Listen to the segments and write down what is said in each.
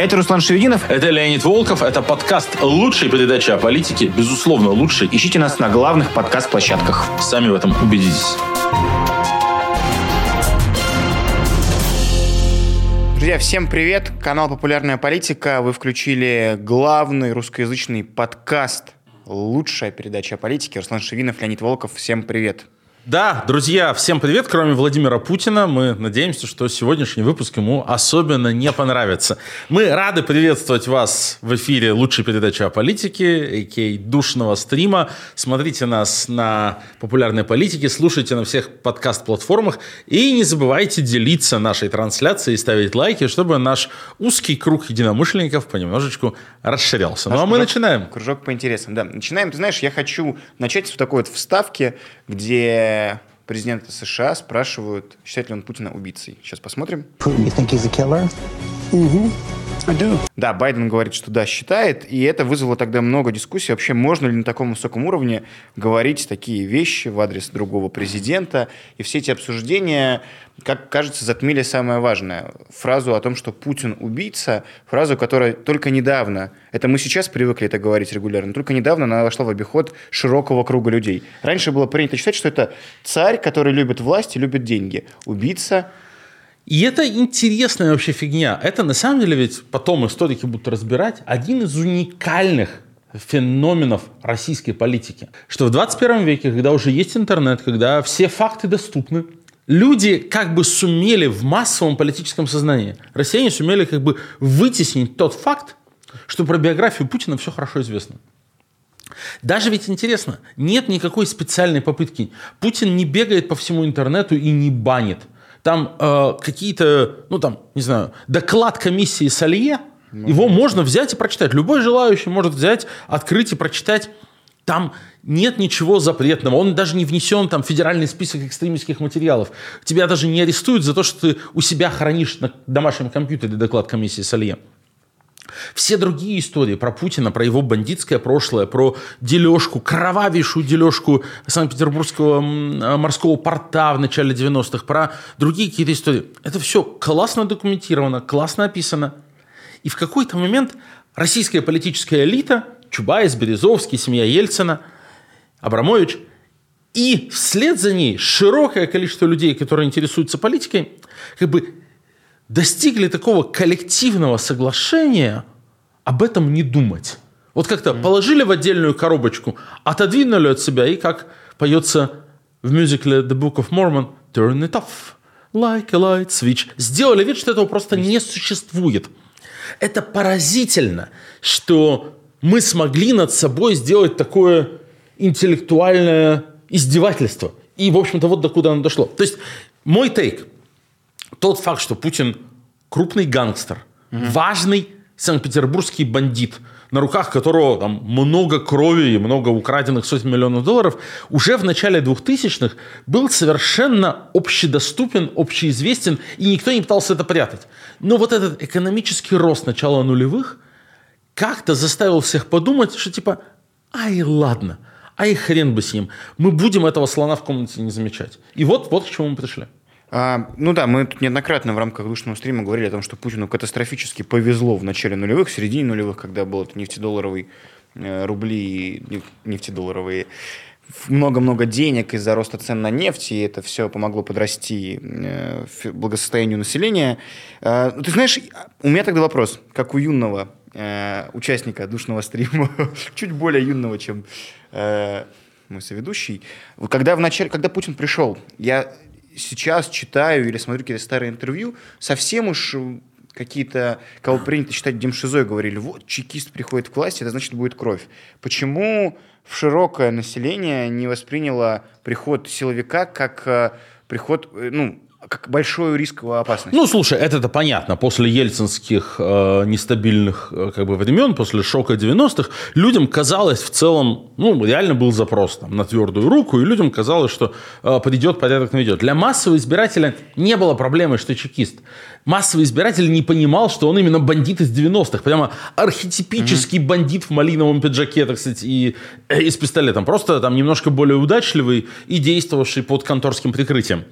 Это Руслан Шевединов. Это Леонид Волков. Это подкаст лучшей передачи о политике. Безусловно, лучший. Ищите нас на главных подкаст-площадках. Сами в этом убедитесь. Друзья, всем привет! Канал «Популярная политика». Вы включили главный русскоязычный подкаст «Лучшая передача о политике». Руслан Шевинов, Леонид Волков. Всем привет! Да, друзья, всем привет, кроме Владимира Путина. Мы надеемся, что сегодняшний выпуск ему особенно не понравится. Мы рады приветствовать вас в эфире лучшей передачи о политике, а.к.а. душного стрима. Смотрите нас на популярной политике, слушайте на всех подкаст-платформах и не забывайте делиться нашей трансляцией и ставить лайки, чтобы наш узкий круг единомышленников понемножечку расширялся. Наш ну а мы кружок, начинаем. Кружок по интересам, да. Начинаем. Ты знаешь, я хочу начать с такой вот вставки, где президента США спрашивают, считает ли он Путина убийцей. Сейчас посмотрим. Mm-hmm. Да, Байден говорит, что да, считает, и это вызвало тогда много дискуссий. Вообще, можно ли на таком высоком уровне говорить такие вещи в адрес другого президента? И все эти обсуждения, как кажется, затмили самое важное. Фразу о том, что Путин убийца, фразу, которая только недавно, это мы сейчас привыкли это говорить регулярно, только недавно она вошла в обиход широкого круга людей. Раньше было принято считать, что это царь, который любит власть и любит деньги. Убийца и это интересная вообще фигня. Это на самом деле ведь потом историки будут разбирать один из уникальных феноменов российской политики. Что в 21 веке, когда уже есть интернет, когда все факты доступны, люди как бы сумели в массовом политическом сознании, россияне сумели как бы вытеснить тот факт, что про биографию Путина все хорошо известно. Даже ведь интересно, нет никакой специальной попытки. Путин не бегает по всему интернету и не банит – там э, какие-то, ну там, не знаю, доклад комиссии Салье, ну, его можно взять и прочитать. Любой желающий может взять, открыть и прочитать. Там нет ничего запретного. Он даже не внесен там, в федеральный список экстремистских материалов. Тебя даже не арестуют за то, что ты у себя хранишь на домашнем компьютере доклад комиссии Салье. Все другие истории про Путина, про его бандитское прошлое, про дележку, кровавейшую дележку Санкт-Петербургского морского порта в начале 90-х, про другие какие-то истории. Это все классно документировано, классно описано. И в какой-то момент российская политическая элита, Чубайс, Березовский, семья Ельцина, Абрамович, и вслед за ней широкое количество людей, которые интересуются политикой, как бы достигли такого коллективного соглашения об этом не думать. Вот как-то положили в отдельную коробочку, отодвинули от себя, и как поется в мюзикле The Book of Mormon, turn it off, like a light switch. Сделали вид, что этого просто не существует. Это поразительно, что мы смогли над собой сделать такое интеллектуальное издевательство. И, в общем-то, вот докуда оно дошло. То есть, мой тейк – тот факт, что Путин крупный гангстер, угу. важный санкт-петербургский бандит, на руках которого там много крови и много украденных сотен миллионов долларов, уже в начале 2000-х был совершенно общедоступен, общеизвестен, и никто не пытался это прятать. Но вот этот экономический рост начала нулевых как-то заставил всех подумать, что типа, ай, ладно, ай, хрен бы с ним, мы будем этого слона в комнате не замечать. И вот, вот к чему мы пришли. А, ну да, мы тут неоднократно в рамках душного стрима говорили о том, что Путину катастрофически повезло в начале нулевых, в середине нулевых, когда был это нефтедолларовый э, рубли, нефтедолларовые много-много денег из-за роста цен на нефть, и это все помогло подрасти э, благосостоянию населения. Э, ты знаешь, у меня тогда вопрос, как у юного э, участника душного стрима, чуть более юного, чем э, мой соведущий. Когда, в начале, когда Путин пришел, я сейчас читаю или смотрю какие-то старые интервью, совсем уж какие-то, кого принято считать демшизой, говорили, вот чекист приходит к власти, это значит будет кровь. Почему в широкое население не восприняло приход силовика как э, приход, э, ну, как большую рисковую опасность. Ну, слушай, это-то понятно. После ельцинских э, нестабильных э, как бы, времен, после шока 90-х, людям казалось в целом, ну, реально был запрос там, на твердую руку, и людям казалось, что э, придет, порядок наведет. Для массового избирателя не было проблемы, что чекист. Массовый избиратель не понимал, что он именно бандит из 90-х. Прямо архетипический mm-hmm. бандит в малиновом пиджаке, так сказать, и, э, и с пистолетом. Просто там немножко более удачливый и действовавший под конторским прикрытием.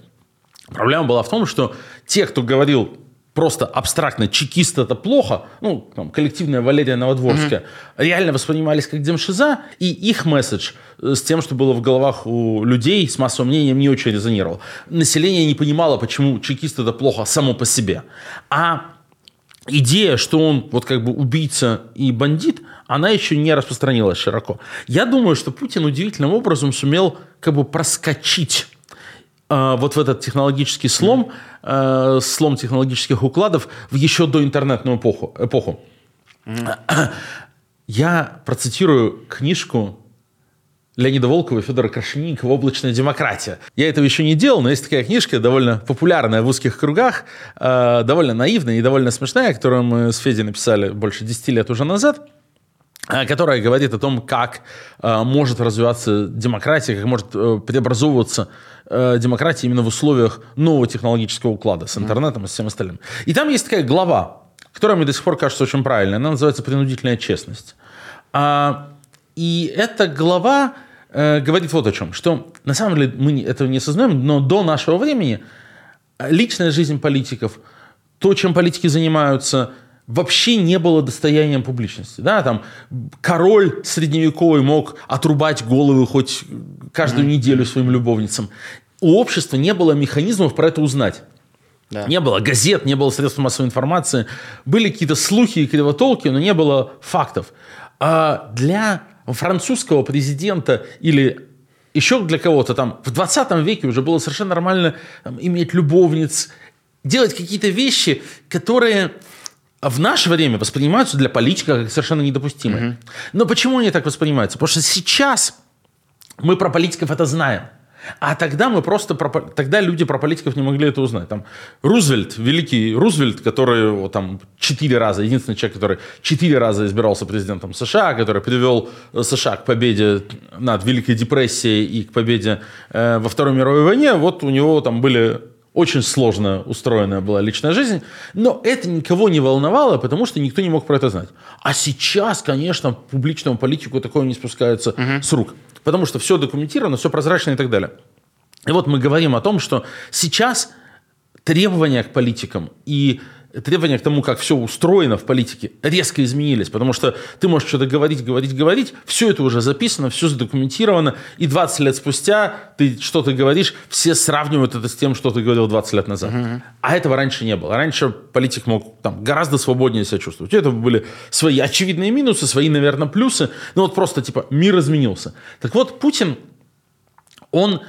Проблема была в том, что те, кто говорил просто абстрактно чекист это плохо, ну, там, коллективная Валерия Новодворская, mm-hmm. реально воспринимались как демшиза, и их месседж э, с тем, что было в головах у людей с массовым мнением, не очень резонировал. Население не понимало, почему чекист это плохо само по себе. А идея, что он вот как бы убийца и бандит, она еще не распространилась широко. Я думаю, что Путин удивительным образом сумел как бы проскочить вот в этот технологический слом, э, слом технологических укладов в еще до интернетную эпоху. эпоху. Mm-hmm. Я процитирую книжку Леонида Волкова и Федора Крашенинникова «Облачная демократия». Я этого еще не делал, но есть такая книжка, довольно популярная в узких кругах, э, довольно наивная и довольно смешная, которую мы с Федей написали больше 10 лет уже назад которая говорит о том, как э, может развиваться демократия, как может э, преобразовываться э, демократия именно в условиях нового технологического уклада с интернетом и с всем остальным. И там есть такая глава, которая мне до сих пор кажется очень правильной. Она называется «Принудительная честность». А, и эта глава э, говорит вот о чем, что на самом деле мы этого не осознаем, но до нашего времени личная жизнь политиков, то, чем политики занимаются, вообще не было достоянием публичности. Да, там король средневековый мог отрубать головы хоть каждую mm-hmm. неделю своим любовницам. У общества не было механизмов про это узнать. Да. Не было газет, не было средств массовой информации. Были какие-то слухи и кривотолки, но не было фактов. А для французского президента или еще для кого-то там в 20 веке уже было совершенно нормально там, иметь любовниц, делать какие-то вещи, которые в наше время воспринимаются для политика как совершенно недопустимые. Угу. Но почему они так воспринимаются? Потому что сейчас мы про политиков это знаем. А тогда мы просто про, тогда люди про политиков не могли это узнать. Там Рузвельт, великий Рузвельт, который вот, там четыре раза, единственный человек, который четыре раза избирался президентом США, который привел э, США к победе над Великой депрессией и к победе э, во Второй мировой войне. Вот у него там были очень сложно устроенная была личная жизнь, но это никого не волновало, потому что никто не мог про это знать. А сейчас, конечно, публичному политику такое не спускается угу. с рук потому что все документировано, все прозрачно и так далее. И вот мы говорим о том, что сейчас требования к политикам и требования к тому, как все устроено в политике, резко изменились, потому что ты можешь что-то говорить, говорить, говорить, все это уже записано, все задокументировано, и 20 лет спустя ты что-то говоришь, все сравнивают это с тем, что ты говорил 20 лет назад. Угу. А этого раньше не было. Раньше политик мог там гораздо свободнее себя чувствовать. Это были свои очевидные минусы, свои, наверное, плюсы, но вот просто типа мир изменился. Так вот, Путин, он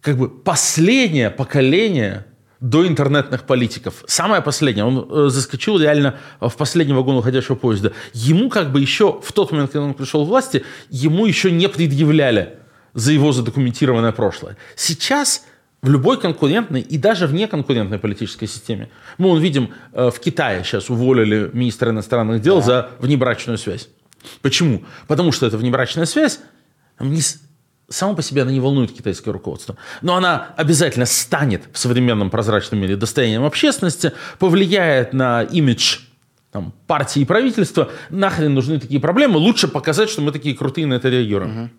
как бы последнее поколение до интернетных политиков. Самое последнее, он э, заскочил реально в последний вагон уходящего поезда. Ему как бы еще в тот момент, когда он пришел к власти, ему еще не предъявляли за его задокументированное прошлое. Сейчас в любой конкурентной и даже в неконкурентной политической системе. Мы вон, видим, э, в Китае сейчас уволили министра иностранных дел да. за внебрачную связь. Почему? Потому что эта внебрачная связь само по себе она не волнует китайское руководство. Но она обязательно станет в современном прозрачном мире достоянием общественности, повлияет на имидж там, партии и правительства. Нахрен нужны такие проблемы? Лучше показать, что мы такие крутые на это реагируем. Угу.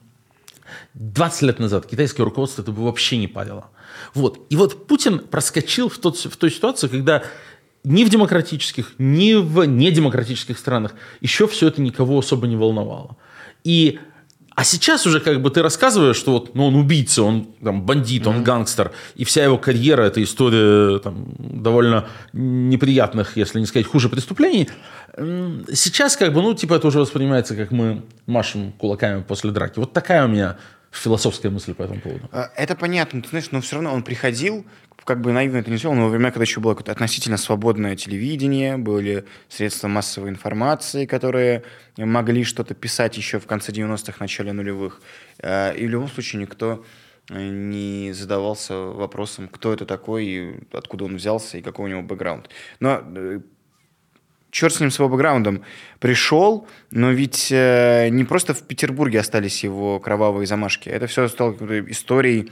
20 лет назад китайское руководство это бы вообще не парило. Вот. И вот Путин проскочил в, тот, в той ситуации, когда ни в демократических, ни в недемократических странах еще все это никого особо не волновало. И а сейчас уже как бы ты рассказываешь, что вот, ну, он убийца, он там, бандит, он mm-hmm. гангстер, и вся его карьера – это история там, довольно неприятных, если не сказать хуже преступлений. Сейчас как бы, ну, типа это уже воспринимается, как мы машем кулаками после драки. Вот такая у меня философская мысль по этому поводу. А, это понятно, ты знаешь, но все равно он приходил, как бы наивно это не сделал, но во времена, когда еще было относительно свободное телевидение, были средства массовой информации, которые могли что-то писать еще в конце 90-х, начале нулевых. А, и в любом случае никто э, не задавался вопросом, кто это такой, и откуда он взялся, и какой у него бэкграунд. Но э, черт с ним, с его бэкграундом, пришел, но ведь э, не просто в Петербурге остались его кровавые замашки. Это все стало историей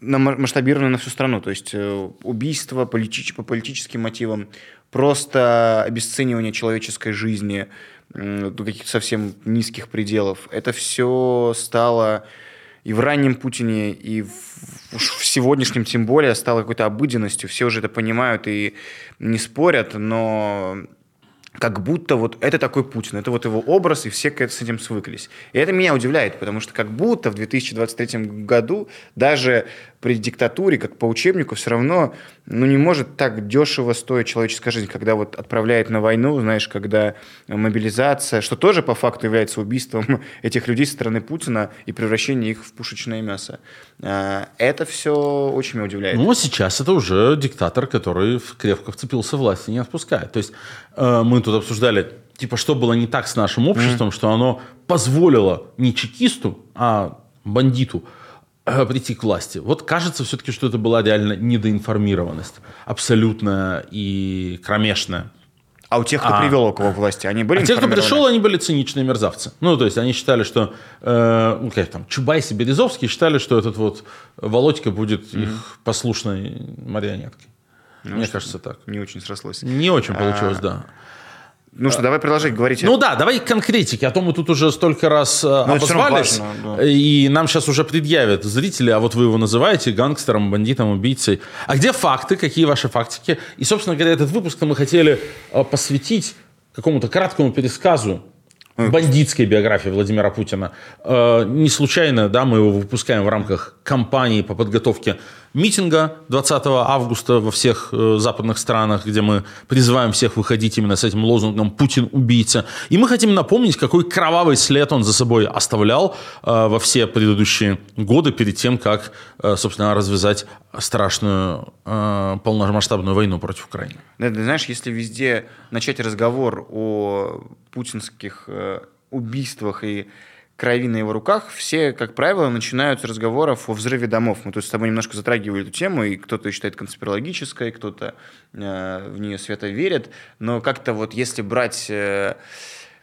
масштабированной на всю страну. То есть э, убийство политич, по политическим мотивам, просто обесценивание человеческой жизни до каких-то совсем низких пределов. Это все стало и в раннем Путине, и в, в сегодняшнем тем более стало какой-то обыденностью. Все уже это понимают и не спорят, но как будто вот это такой Путин, это вот его образ, и все с этим свыклись. И это меня удивляет, потому что как будто в 2023 году даже при диктатуре, как по учебнику, все равно ну, не может так дешево стоить человеческая жизнь, когда вот отправляет на войну, знаешь, когда мобилизация, что тоже по факту является убийством этих людей со стороны Путина и превращение их в пушечное мясо. А, это все очень меня удивляет. Ну, а сейчас это уже диктатор, который крепко вцепился в власть и не отпускает. То есть э, мы тут обсуждали, типа, что было не так с нашим обществом, mm-hmm. что оно позволило не чекисту, а бандиту прийти к власти. Вот кажется все-таки, что это была реально недоинформированность. Абсолютная и кромешная. А у тех, кто а, привел к власти, они были А те, кто пришел, они были циничные мерзавцы. Ну, то есть они считали, что, э, ну, как там, Чубайс и Березовский считали, что этот вот Володька будет mm-hmm. их послушной марионеткой. Ну, Мне кажется, так. Не очень срослось. Не очень получилось, а, да. Ну что, давай продолжать говорить. Ну да, давай конкретики, а то мы тут уже столько раз э, ну, обозвались, важно, да. и нам сейчас уже предъявят зрители, а вот вы его называете гангстером, бандитом, убийцей. А где факты, какие ваши фактики? И, собственно говоря, этот выпуск мы хотели э, посвятить какому-то краткому пересказу бандитской биографии Владимира Путина. Э, не случайно, да, мы его выпускаем в рамках кампании по подготовке митинга 20 августа во всех э, западных странах, где мы призываем всех выходить именно с этим лозунгом «Путин – убийца». И мы хотим напомнить, какой кровавый след он за собой оставлял э, во все предыдущие годы перед тем, как, э, собственно, развязать страшную полномасштабную войну против Украины. Да, ты знаешь, если везде начать разговор о путинских убийствах и крови на его руках, все, как правило, начинают с разговоров о взрыве домов. Мы тут с тобой немножко затрагивали эту тему, и кто-то считает конспирологической, кто-то э, в нее свято верит. Но как-то вот если брать э,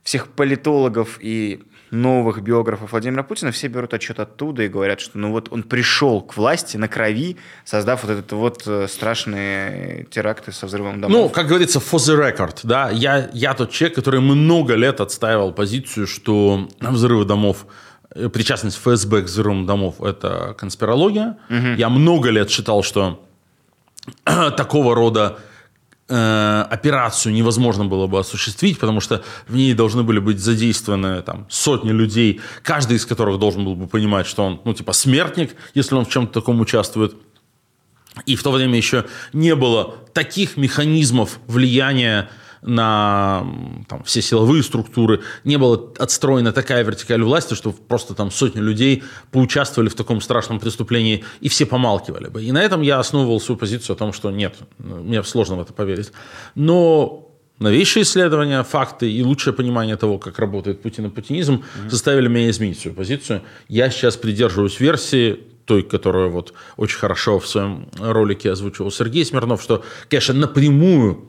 всех политологов и новых биографов Владимира Путина, все берут отчет оттуда и говорят, что ну вот он пришел к власти на крови, создав вот этот вот э, страшные теракты со взрывом домов. Ну, как говорится, for the record, да, я, я тот человек, который много лет отстаивал позицию, что взрывы домов э, причастность ФСБ к взрывам домов – это конспирология. Угу. Я много лет считал, что такого рода операцию невозможно было бы осуществить, потому что в ней должны были быть задействованы там, сотни людей, каждый из которых должен был бы понимать, что он, ну, типа, смертник, если он в чем-то таком участвует. И в то время еще не было таких механизмов влияния на там, все силовые структуры, не была отстроена такая вертикаль власти, что просто там сотни людей поучаствовали в таком страшном преступлении, и все помалкивали бы. И на этом я основывал свою позицию о том, что нет, мне сложно в это поверить. Но новейшие исследования, факты и лучшее понимание того, как работает Путин и путинизм, mm-hmm. заставили меня изменить свою позицию. Я сейчас придерживаюсь версии той, которую вот очень хорошо в своем ролике озвучивал Сергей Смирнов, что, конечно, напрямую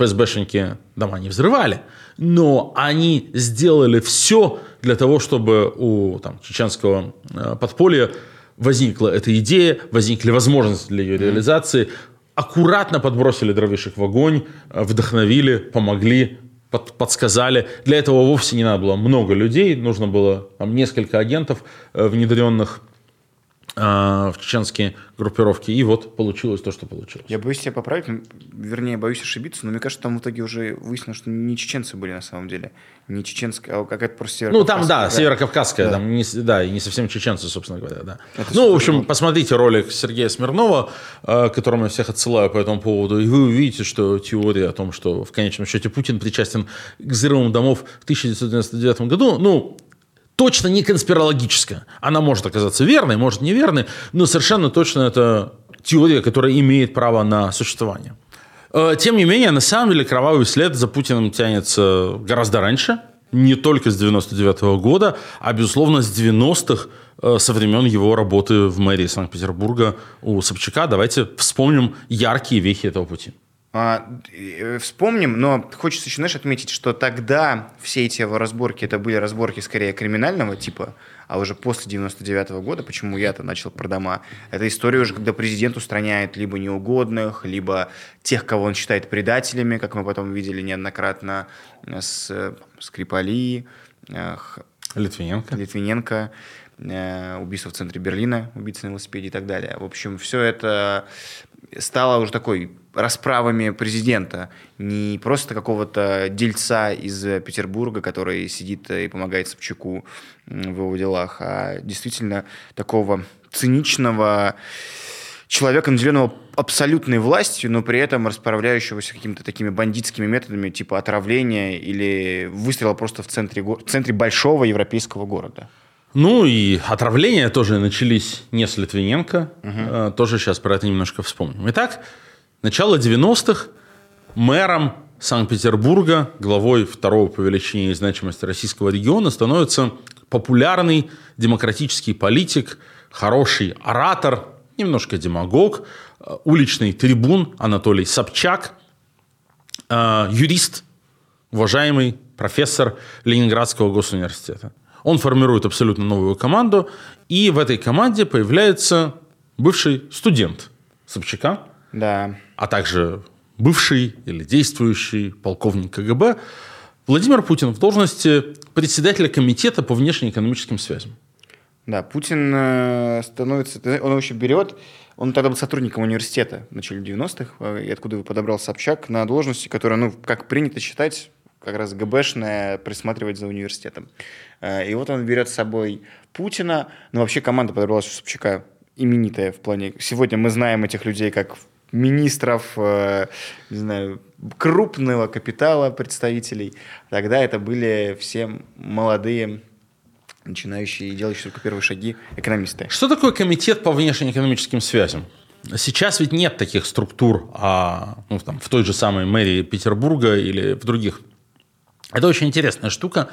ФСБшники дома не взрывали, но они сделали все для того, чтобы у там, чеченского э, подполья возникла эта идея, возникли возможности для ее реализации, аккуратно подбросили дровишек в огонь, э, вдохновили, помогли, под, подсказали. Для этого вовсе не надо было много людей, нужно было там, несколько агентов, э, внедренных в чеченские группировки, и вот получилось то, что получилось. Я боюсь тебя поправить, вернее, боюсь ошибиться, но мне кажется, там в итоге уже выяснилось, что не чеченцы были на самом деле, не чеченская, а какая-то просто Ну, там, да, да. северокавказская, да. Там не, да, и не совсем чеченцы, собственно говоря, да. Это ну, в общем, было. посмотрите ролик Сергея Смирнова, э, которому я всех отсылаю по этому поводу, и вы увидите, что теория о том, что в конечном счете Путин причастен к взрывам домов в 1999 году, ну, точно не конспирологическая. Она может оказаться верной, может неверной, но совершенно точно это теория, которая имеет право на существование. Э, тем не менее, на самом деле кровавый след за Путиным тянется гораздо раньше, не только с 99 -го года, а, безусловно, с 90-х, э, со времен его работы в мэрии Санкт-Петербурга у Собчака. Давайте вспомним яркие вехи этого пути. А, э, вспомним, но хочется еще, знаешь, отметить, что тогда все эти его разборки, это были разборки скорее криминального типа, а уже после 99 -го года, почему я-то начал про дома, это история уже, когда президент устраняет либо неугодных, либо тех, кого он считает предателями, как мы потом видели неоднократно с Скрипали, Литвиненко. Литвиненко. э, убийство в центре Берлина, убийца на велосипеде и так далее. В общем, все это стало уже такой расправами президента, не просто какого-то дельца из Петербурга, который сидит и помогает Собчаку в его делах, а действительно такого циничного человека, наделенного абсолютной властью, но при этом расправляющегося какими-то такими бандитскими методами, типа отравления или выстрела просто в центре, в центре большого европейского города. Ну и отравления тоже начались не с Литвиненко. Угу. Тоже сейчас про это немножко вспомним. Итак, начало 90-х мэром Санкт-Петербурга, главой второго по величине и значимости российского региона, становится популярный демократический политик, хороший оратор, немножко демагог, э, уличный трибун Анатолий Собчак, э, юрист, уважаемый профессор Ленинградского госуниверситета. Он формирует абсолютно новую команду, и в этой команде появляется бывший студент Собчака, да. а также бывший или действующий полковник КГБ Владимир Путин в должности председателя комитета по внешнеэкономическим связям. Да, Путин э, становится, он вообще берет, он тогда был сотрудником университета в начале 90-х, э, и откуда подобрал Собчак на должности, которая, ну, как принято считать, как раз ГБшная, присматривать за университетом. Э, и вот он берет с собой Путина, ну, вообще команда подобралась у Собчака именитая в плане... Сегодня мы знаем этих людей как министров, не знаю, крупного капитала представителей. Тогда это были все молодые начинающие и делающие только первые шаги экономисты. Что такое комитет по внешнеэкономическим связям? Сейчас ведь нет таких структур а, ну, там, в той же самой мэрии Петербурга или в других. Это очень интересная штука.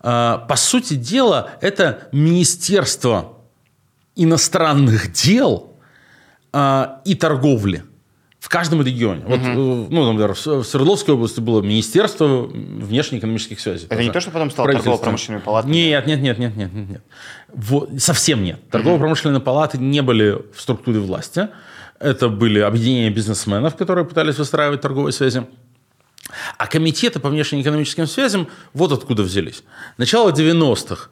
А, по сути дела, это Министерство иностранных дел а, и торговли в каждом регионе. Угу. Вот, э, ну, например, в Свердловской области было Министерство внешнеэкономических связей. Это не то, что потом стало торгово-промышленными палатами? Нет, нет, нет, нет, нет, нет. Вот, совсем нет. Торгово-промышленные палаты не были в структуре власти. Это были объединения бизнесменов, которые пытались выстраивать торговые связи. А комитеты по внешнеэкономическим связям вот откуда взялись. Начало 90-х.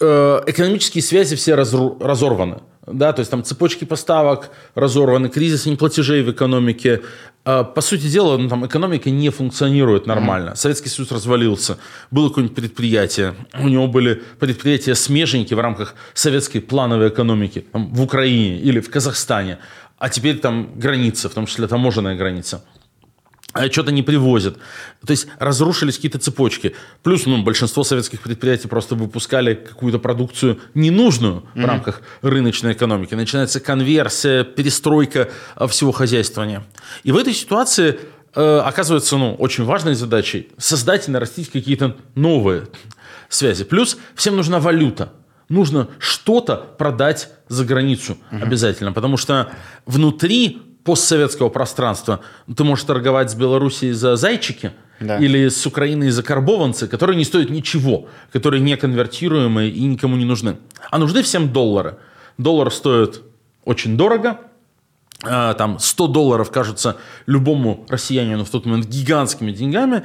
Э, экономические связи все разорваны да, то есть там цепочки поставок разорваны, кризис неплатежей в экономике. А, по сути дела, ну, там экономика не функционирует нормально. Mm-hmm. Советский Союз развалился, было какое-нибудь предприятие, у него были предприятия-смежники в рамках советской плановой экономики там, в Украине или в Казахстане, а теперь там граница, в том числе таможенная граница – что-то не привозят. То есть разрушились какие-то цепочки. Плюс ну, большинство советских предприятий просто выпускали какую-то продукцию ненужную mm-hmm. в рамках рыночной экономики. Начинается конверсия, перестройка э, всего хозяйствования. И в этой ситуации э, оказывается ну, очень важной задачей создать и нарастить какие-то новые связи. Плюс всем нужна валюта. Нужно что-то продать за границу mm-hmm. обязательно. Потому что внутри постсоветского пространства. Ты можешь торговать с Белоруссией за зайчики да. или с Украиной за карбованцы, которые не стоят ничего, которые не конвертируемые и никому не нужны. А нужны всем доллары. Доллар стоит очень дорого, а, там 100 долларов кажется любому россиянину в тот момент гигантскими деньгами,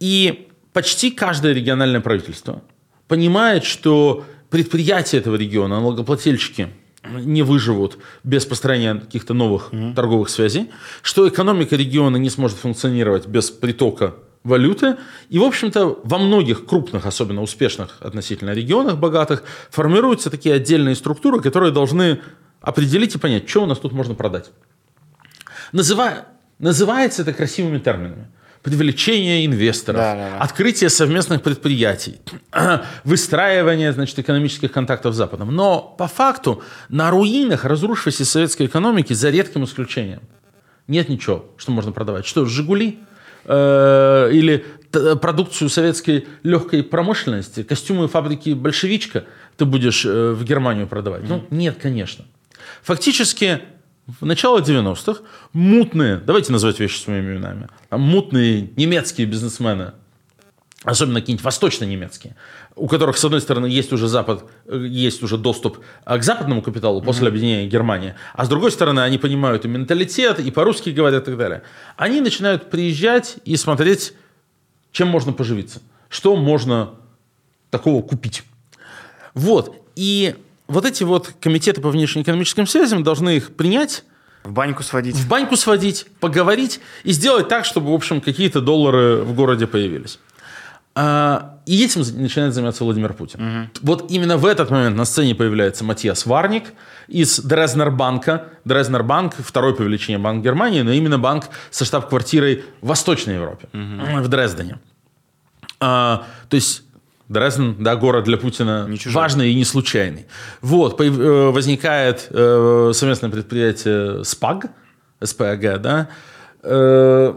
и почти каждое региональное правительство понимает, что предприятия этого региона, налогоплательщики – не выживут без построения каких-то новых mm-hmm. торговых связей, что экономика региона не сможет функционировать без притока валюты. И, в общем-то, во многих крупных, особенно успешных относительно регионах, богатых, формируются такие отдельные структуры, которые должны определить и понять, что у нас тут можно продать. Называ... Называется это красивыми терминами привлечение инвесторов, да, да, да. открытие совместных предприятий, выстраивание значит, экономических контактов с Западом. Но по факту на руинах разрушившейся советской экономики, за редким исключением, нет ничего, что можно продавать. Что, «Жигули»? Э, или продукцию советской легкой промышленности, костюмы фабрики «Большевичка» ты будешь э, в Германию продавать? Mm-hmm. Ну, нет, конечно. Фактически в начало 90-х мутные, давайте называть вещи своими именами, мутные немецкие бизнесмены, особенно какие-нибудь восточно-немецкие, у которых, с одной стороны, есть уже Запад, есть уже доступ к западному капиталу после mm-hmm. объединения Германии, а с другой стороны, они понимают и менталитет, и по-русски говорят и так далее. Они начинают приезжать и смотреть, чем можно поживиться, что можно такого купить. Вот. И вот эти вот комитеты по внешнеэкономическим связям должны их принять, В баньку сводить. в баньку сводить, поговорить и сделать так, чтобы, в общем, какие-то доллары в городе появились. А, И этим начинает заниматься Владимир Путин. Вот именно в этот момент на сцене появляется Матиас Варник из Дрезнербанка. Дрезнербанк – второй по величине банк Германии, но именно банк со штаб-квартирой в Восточной Европе, в Дрездене. А, то есть Дрезден, да, город для Путина Не чужой. важный и не случайный. Вот, э, возникает э, совместное предприятие СПАГ, СПАГ, да, э,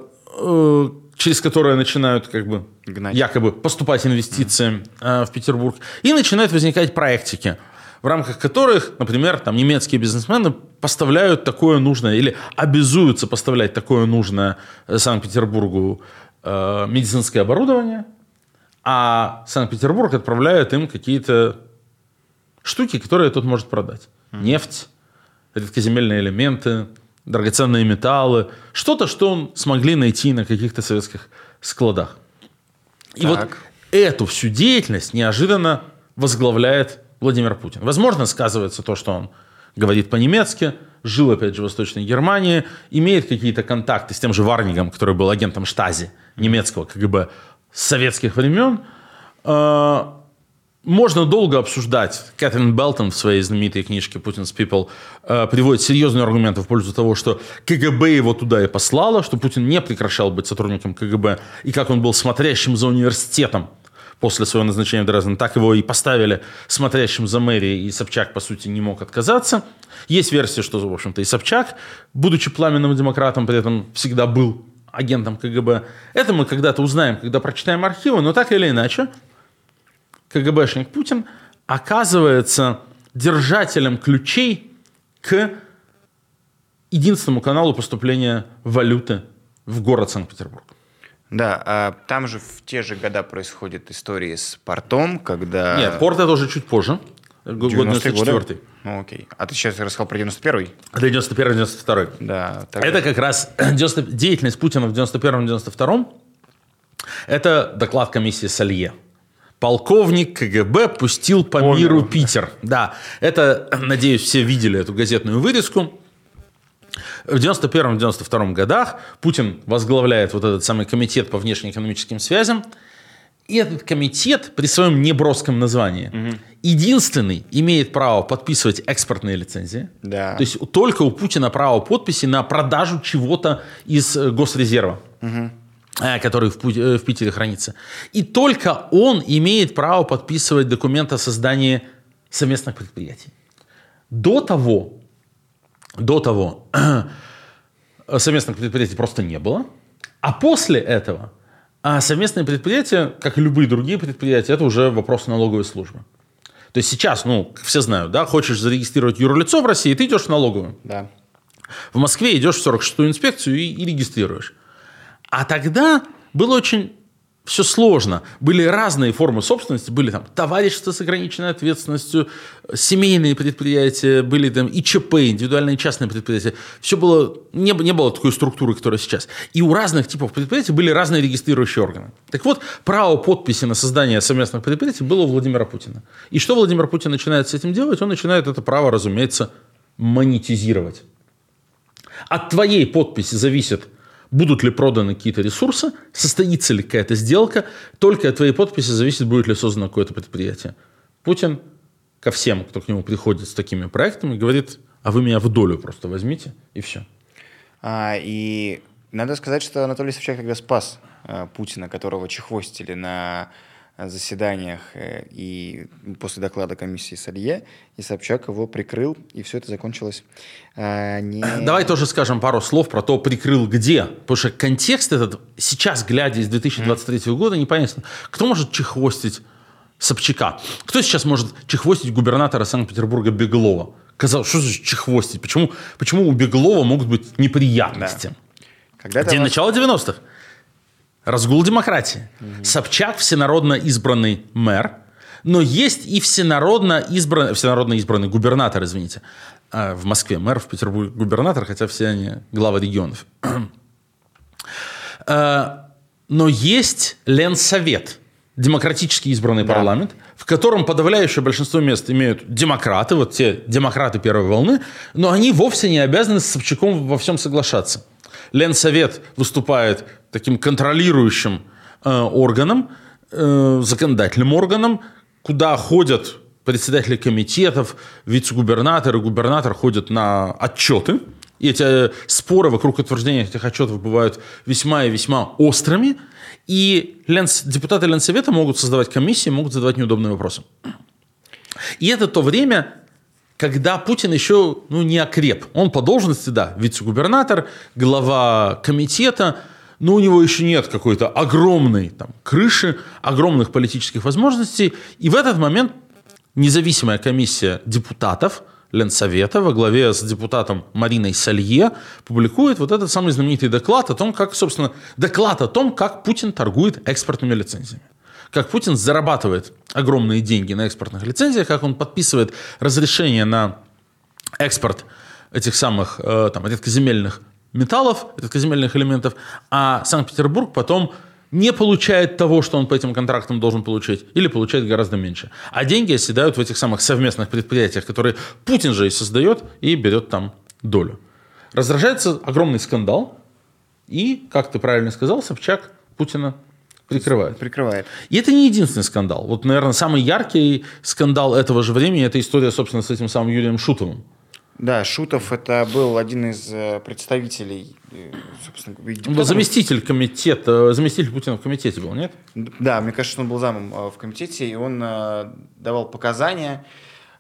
через которое начинают как бы Гнать. якобы поступать инвестиции в Петербург. И начинают возникать проектики, в рамках которых, например, там немецкие бизнесмены поставляют такое нужное или обязуются поставлять такое нужное Санкт-Петербургу медицинское оборудование, а Санкт-Петербург отправляет им какие-то штуки, которые тот может продать. Нефть, редкоземельные элементы, драгоценные металлы, что-то, что он смогли найти на каких-то советских складах. И вот Так. эту всю деятельность неожиданно возглавляет Владимир Путин. Возможно, сказывается то, что он говорит по-немецки, жил, опять же, в Восточной Германии, имеет какие-то контакты с тем же Варнигом, который был агентом Штази немецкого КГБ советских времен. Э, Можно долго обсуждать. Кэтрин Белтон в своей знаменитой книжке «Putin's People» э, приводит серьезные аргументы в пользу того, что КГБ его туда и послало, что Путин не прекращал быть сотрудником КГБ, и как он был смотрящим за университетом после своего назначения в Дрезден, так его и поставили смотрящим за мэрией, и Собчак, по сути, не мог отказаться. Есть версия, что, в общем-то, и Собчак, будучи пламенным демократом, при этом всегда был агентом КГБ. Это мы когда-то узнаем, когда прочитаем архивы, но так или иначе, КГБшник Путин оказывается держателем ключей к единственному каналу поступления валюты в город Санкт-Петербург. Да, а там же в те же года происходят истории с портом, когда... Нет, порт это уже чуть позже. Год 90-е годы? 94 Ну, окей. А ты сейчас рассказал про 91-й? Это 91-92. Да. тогда- Это как раз 90 деятельность Путина в 91-92. Это доклад комиссии Салье. Полковник КГБ пустил по Понял. миру Питер. Да, это, надеюсь, все видели эту газетную вырезку. В 91-92 годах Путин возглавляет вот этот самый комитет по внешнеэкономическим связям. И этот комитет при своем неброском названии единственный имеет право подписывать экспортные лицензии. Да. То есть только у Путина право подписи на продажу чего-то из э, госрезерва, э, который в, э, в Питере хранится. И только он имеет право подписывать документ о создании совместных предприятий. До того, до того совместных предприятий просто не было. А после этого а совместные предприятия, как и любые другие предприятия, это уже вопрос налоговой службы. То есть сейчас, ну, все знают, да, хочешь зарегистрировать юрлицо в России, ты идешь в налоговую. Да. В Москве идешь в 46-ю инспекцию и, и регистрируешь. А тогда было очень все сложно. Были разные формы собственности. Были там товарищества с ограниченной ответственностью, семейные предприятия, были там и ЧП, индивидуальные частные предприятия. Все было, не, не было такой структуры, которая сейчас. И у разных типов предприятий были разные регистрирующие органы. Так вот, право подписи на создание совместных предприятий было у Владимира Путина. И что Владимир Путин начинает с этим делать? Он начинает это право, разумеется, монетизировать. От твоей подписи зависит, будут ли проданы какие-то ресурсы, состоится ли какая-то сделка. Только от твоей подписи зависит, будет ли создано какое-то предприятие. Путин ко всем, кто к нему приходит с такими проектами, говорит, а вы меня в долю просто возьмите, и все. А, и надо сказать, что Анатолий Собчак тогда спас а, Путина, которого чехвостили на заседаниях э, и после доклада комиссии Салье, и Собчак его прикрыл, и все это закончилось а, не... Давай тоже скажем пару слов про то, прикрыл где. Потому что контекст этот, сейчас, глядя из 2023 года, непонятно. Кто может чехвостить Собчака? Кто сейчас может чехвостить губернатора Санкт-Петербурга Беглова? Казалось, что значит чехвостить? Почему, почему у Беглова могут быть неприятности? Когда-то День у нас- начала 90-х. Разгул демократии. Собчак всенародно избранный мэр, но есть и всенародно избранный, всенародно избранный губернатор, извините, а, в Москве мэр, в Петербурге губернатор, хотя все они главы регионов. А, Но есть Ленсовет. демократически избранный Да. парламент, в котором подавляющее большинство мест имеют демократы, вот те демократы первой волны, но они вовсе не обязаны с Собчаком во всем соглашаться. Ленсовет выступает таким контролирующим э, органом, э, законодательным органом, куда ходят председатели комитетов, вице-губернатор и губернатор ходят на отчеты. И эти э, споры вокруг утверждения этих отчетов бывают весьма и весьма острыми. И Ленс- депутаты Ленсовета могут создавать комиссии, могут задавать неудобные вопросы. И это то время, когда Путин еще ну, не окреп. Он по должности, да, вице-губернатор, глава комитета, но у него еще нет какой-то огромной там, крыши, огромных политических возможностей. И в этот момент независимая комиссия депутатов Ленсовета во главе с депутатом Мариной Салье публикует вот этот самый знаменитый доклад о том, как, собственно, доклад о том, как Путин торгует экспортными лицензиями. Как Путин зарабатывает огромные деньги на экспортных лицензиях, как он подписывает разрешение на экспорт этих самых э, там, редкоземельных металлов, редкоземельных элементов, а Санкт-Петербург потом не получает того, что он по этим контрактам должен получить, или получает гораздо меньше. А деньги оседают в этих самых совместных предприятиях, которые Путин же и создает, и берет там долю. Раздражается огромный скандал, и, как ты правильно сказал, Собчак Путина прикрывает. Прикрывает. И это не единственный скандал. Вот, наверное, самый яркий скандал этого же времени – это история, собственно, с этим самым Юрием Шутовым. Да, Шутов это был один из э, представителей, э, собственно, депутатов. заместитель комитета, заместитель Путина в комитете был, нет? Да, мне кажется, он был замом э, в комитете, и он э, давал показания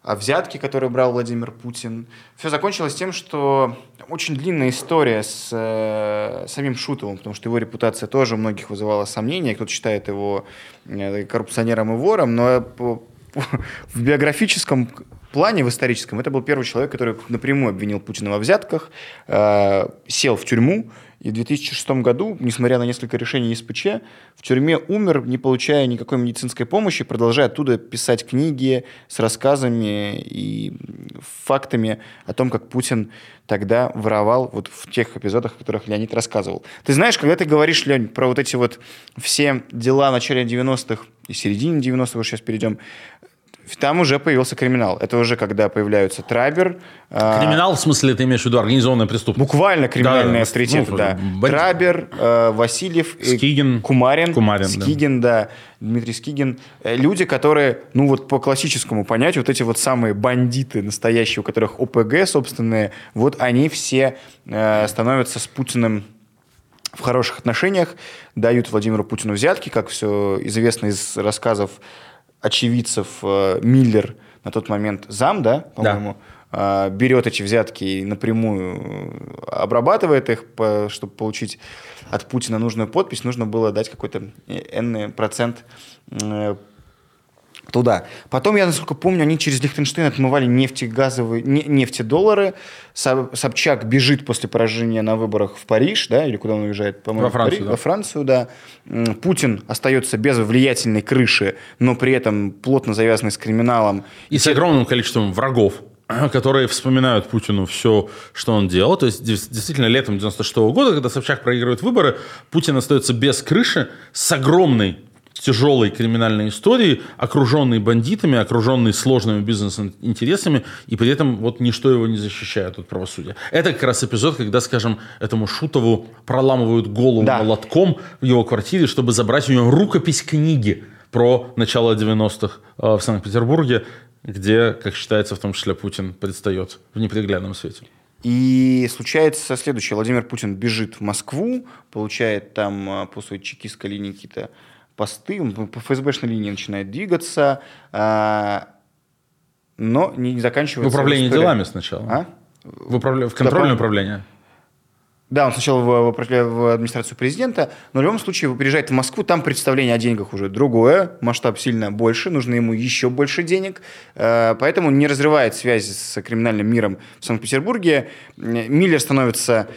о взятке, которую брал Владимир Путин. Все закончилось тем, что очень длинная история с э, самим Шутовым, потому что его репутация тоже у многих вызывала сомнения. Кто-то считает его э, коррупционером и вором, но по- по- в биографическом плане, в историческом, это был первый человек, который напрямую обвинил Путина во взятках, э, сел в тюрьму, и в 2006 году, несмотря на несколько решений СПЧ, в тюрьме умер, не получая никакой медицинской помощи, продолжая оттуда писать книги с рассказами и фактами о том, как Путин тогда воровал вот в тех эпизодах, о которых Леонид рассказывал. Ты знаешь, когда ты говоришь, Лень, про вот эти вот все дела в начале 90-х и середине 90-х, вот сейчас перейдем, там уже появился криминал. Это уже когда появляются Трабер, а, Криминал, в смысле, ты имеешь в виду организованная преступность? Буквально криминальные Да, авторитеты, ну, да. бандит. Трабер, э, Васильев, Скигин. Кумарин, Кумарин, да. Скигин, да. Дмитрий Скигин. Э, Люди, которые, ну вот по классическому понятию, вот эти вот самые бандиты настоящие, у которых ОПГ собственные, вот они все э, становятся с Путиным в хороших отношениях, дают Владимиру Путину взятки, как все известно из рассказов очевидцев, э, Миллер на тот момент зам, да, по-моему, э, берет эти взятки и напрямую э, обрабатывает их, по- чтобы получить от Путина нужную подпись, нужно было дать какой-то энный процент э, туда. Потом, я насколько помню, они через Лихтенштейн отмывали нефтегазовые, не, нефтедоллары. Со- Собчак бежит после поражения на выборах в Париж, да, или куда он уезжает? По-моему, Во Францию, Париж, да. во Францию, да. Путин остается без влиятельной крыши, но при этом плотно завязанный с криминалом. И с огромным количеством врагов, которые вспоминают Путину все, что он делал. То есть, действительно, летом 96 года, когда Собчак проигрывает выборы, Путин остается без крыши с огромной тяжелой криминальной историей, окруженный бандитами, окруженный сложными бизнес-интересами, и при этом вот ничто его не защищает от правосудия. Это как раз эпизод, когда, скажем, этому Шутову проламывают голову Да. молотком в его квартире, чтобы забрать у него рукопись книги про начало 90-х э, в Санкт-Петербурге, где, как считается, в том числе Путин предстает в неприглядном свете. И случается следующее. Владимир Путин бежит в Москву, получает там а, по своей чекистской линии какие-то посты, по ФСБшной линии начинает двигаться, а, но не В заканчивается... управлении история. делами сначала. А? В, управля- в контрольное управление. Да, он сначала в, в в администрацию президента, но в любом случае приезжает в Москву, там представление о деньгах уже другое, масштаб сильно больше, нужно ему еще больше денег, э, поэтому не разрывает связи с криминальным миром в Санкт-Петербурге. Миллер становится,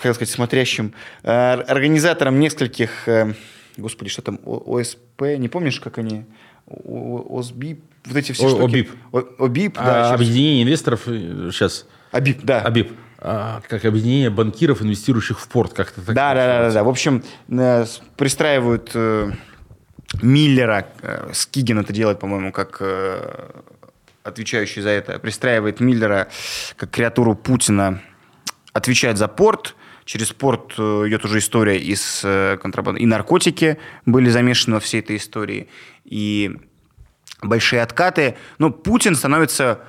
как сказать, смотрящим, э, организатором нескольких, э, господи, что там, О- ОСП, не помнишь, как они, О- ОСБИП, вот эти все О- штуки. ОБИП. ОБИП, А да. объединение инвесторов, э, сейчас, ОБИП, да. АБИП, а, как объединение банкиров, инвестирующих в порт, как-то так. Да, да, да, да, да. В общем, э, пристраивают э, Миллера, э, Скигин это делает, по-моему, как э, отвечающий за это, пристраивает Миллера как креатуру Путина, отвечает за порт, через порт э, идет уже история из э, контрабанды. И наркотики были замешаны во всей этой истории, и большие откаты. Но Путин становится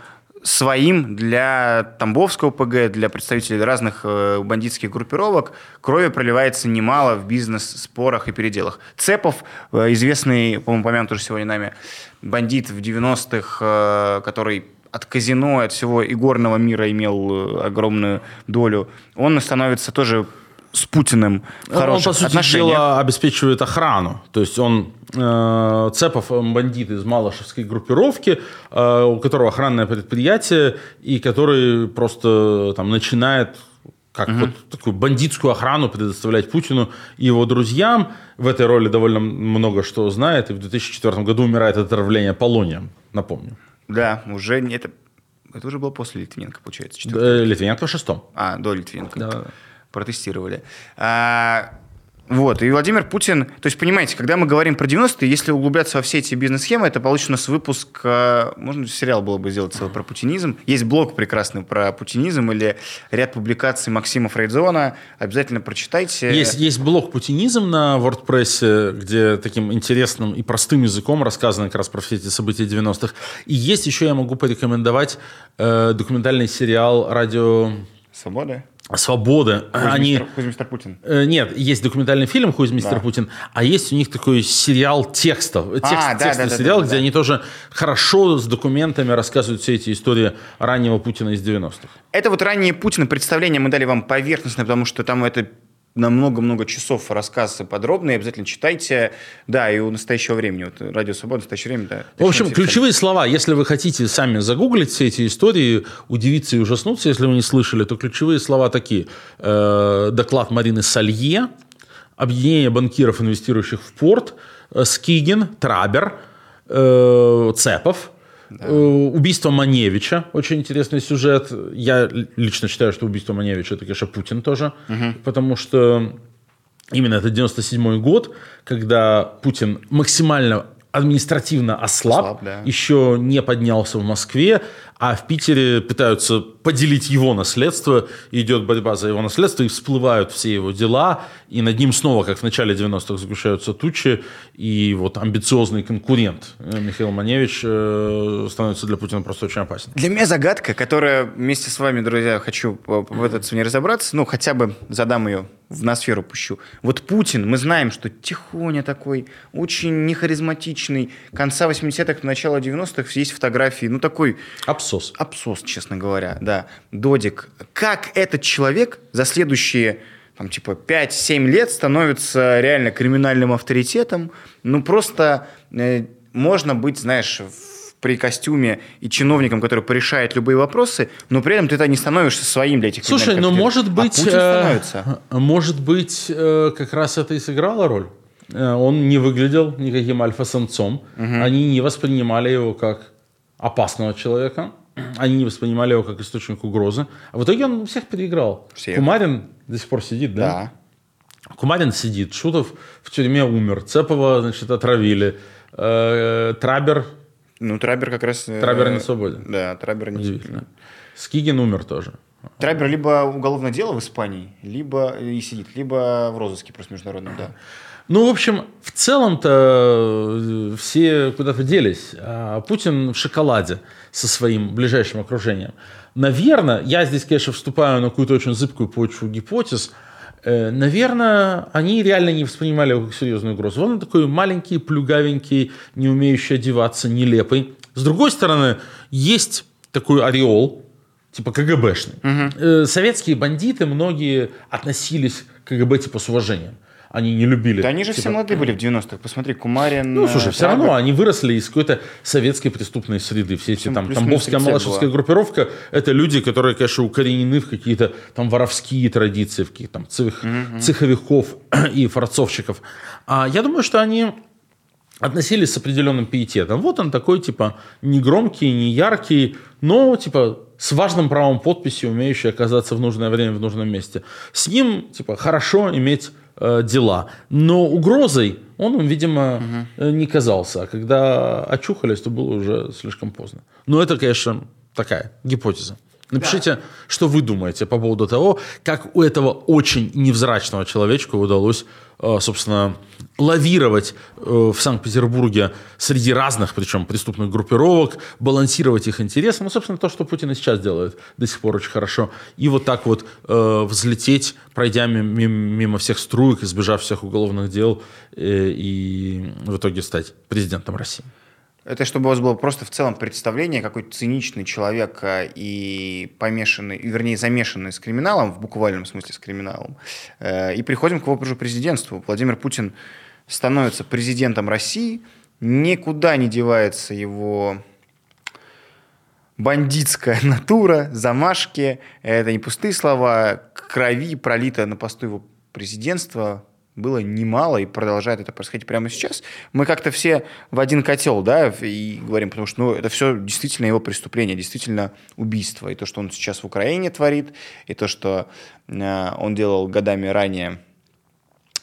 своим для Тамбовского ПГ, для представителей разных э, бандитских группировок. Крови проливается немало в бизнес-спорах и переделах. Цепов, известный, по-моему, упомянут уже сегодня нами, бандит в 90-х, э, который от казино, от всего игорного мира имел э, огромную долю, он становится тоже с Путиным в Он, по сути отношениях. дела, обеспечивает охрану. То есть он э, Цепов э, бандит из Малышевской группировки, э, у которого охранное предприятие, и который просто там начинает как вот такую бандитскую охрану предоставлять Путину и его друзьям. В этой роли довольно много что знает. И в 2004 году умирает от отравления полонием, напомню. Да, уже не- это, это уже было после Литвиненко, получается. четвертый. Э, Литвиненко в шестом. А, до Литвиненко. Да. Протестировали. А, вот, и Владимир Путин... То есть, понимаете, когда мы говорим про 90-е, если углубляться во все эти бизнес-схемы, это получится у нас выпуск... а, Можно сериал было бы сделать целый про путинизм. Есть блог прекрасный про путинизм или ряд публикаций Максима Фрейдзона. Обязательно прочитайте. Есть, есть блог «Путинизм» на WordPress, где таким интересным и простым языком рассказано как раз про все эти события 90-х. И есть еще, я могу порекомендовать, э, документальный сериал «Радио Свобода? Свобода». Они... Хузмистер, Хузмистер Путин. Э, Нет, есть документальный фильм «Хуй мистер Да. Путин», а есть у них такой сериал текстов, э, текст, да, текстовый да, да, сериал, да, где да. они тоже хорошо с документами рассказывают все эти истории раннего Путина из 90-х. Это вот раннее Путина представление мы дали вам поверхностное, потому что там это на много-много часов рассказ подробный, обязательно читайте. Да, и у настоящего времени, вот Радио Свобода, настоящее время, да. В общем, ключевые слова, если вы хотите сами загуглить все эти истории, удивиться и ужаснуться, если вы не слышали, то ключевые слова такие. Э, доклад Марины Салье, объединение банкиров, инвестирующих в порт, э, Скигин, Трабер, э, Цепов, э, убийство Маневича, очень интересный сюжет. Я лично считаю, что убийство Маневича это, конечно, Путин тоже, потому что Именно это 97 год, когда Путин максимально административно ослаб, Ослаб, да. еще не поднялся в Москве, а в Питере пытаются поделить его наследство, идет борьба за его наследство, и всплывают все его дела, и над ним снова, как в начале 90-х, сгущаются тучи, и вот амбициозный конкурент э, Михаил Маневич э, становится для Путина просто очень опасен. Для меня загадка, которая вместе с вами, друзья, хочу по- в этот не разобраться, ну, хотя бы задам ее, в ноосферу пущу. Вот Путин, мы знаем, что тихоня такой, очень нехаризматичный. Конца 80-х, начала 90-х есть фотографии, ну, такой Абсос. абсос, честно говоря, да. Додик. Как этот человек за следующие там, типа, 5-7 лет становится реально криминальным авторитетом? Ну, просто э, можно быть, знаешь, в- при костюме и чиновником, который порешает любые вопросы, но при этом ты не становишься своим для этих Слушай, криминальных ну может быть, А Путин э, становится. может быть, э, как раз это и сыграло роль. Э, Он не выглядел никаким альфа-самцом. Они не воспринимали его как опасного человека. Они не воспринимали его как источник угрозы. А в итоге он всех переиграл. Всех. Кумарин до сих пор сидит, да? Да. Кумарин сидит, Шутов в тюрьме умер, Цепова, значит, отравили. Э, Трабер, Ну, Трабер как раз... э, Трабер на свободе. Да, Трабер не удивительно. Скигин умер тоже. Трабер либо уголовное дело в Испании, либо и сидит, либо в розыске просто международном, да. Ну, в общем, в целом-то э, все куда-то делись. А Путин в шоколаде со своим ближайшим окружением. Наверное, я здесь, конечно, вступаю на какую-то очень зыбкую почву гипотез. Э, Наверное, они реально не воспринимали его как серьезную угрозу. Он такой маленький, плюгавенький, не умеющий одеваться, нелепый. С другой стороны, есть такой ореол, типа КГБшный. Э, Советские бандиты, многие относились к КГБ типа с уважением. Они не любили. Да они же типа, все молодые были в 90-х. Посмотри, Кумарин... Ну, слушай, э, все равно они выросли из какой-то советской преступной среды. Все эти там Тамбовская 30 малышевская было. группировка – это люди, которые, конечно, укоренены в какие-то там воровские традиции, в каких-то там цех- цеховиков и форцовщиков. А я думаю, что они относились с определенным пиететом. Вот он такой, типа, не громкий, не яркий, но, типа, с важным правом подписи, умеющий оказаться в нужное время в нужном месте. С ним, типа, хорошо иметь э, дела. Но угрозой он им, видимо, угу. не казался. А когда очухались, то было уже слишком поздно. Но это, конечно, такая гипотеза. Напишите, да. что вы думаете по поводу того, как у этого очень невзрачного человечка удалось, э, собственно, лавировать э, в Санкт-Петербурге среди разных, причем преступных группировок, балансировать их интересы. Ну, собственно, то, что Путин и сейчас делает до сих пор очень хорошо. И вот так вот э, взлететь, пройдя мимо, всех струек, избежав всех уголовных дел и в итоге стать президентом России. Это чтобы у вас было просто в целом представление, какой циничный человек и помешанный, вернее, замешанный с криминалом, в буквальном смысле с криминалом. Э, и приходим к вопросу президентству. Владимир Путин становится президентом России, никуда не девается его бандитская натура, замашки. Это не пустые слова, крови пролито на посту его президентства, было немало и продолжает это происходить прямо сейчас. Мы как-то все в один котел, да, и говорим, потому что ну, это все действительно его преступление, действительно убийство. И то, что он сейчас в Украине творит, и то, что э, он делал годами ранее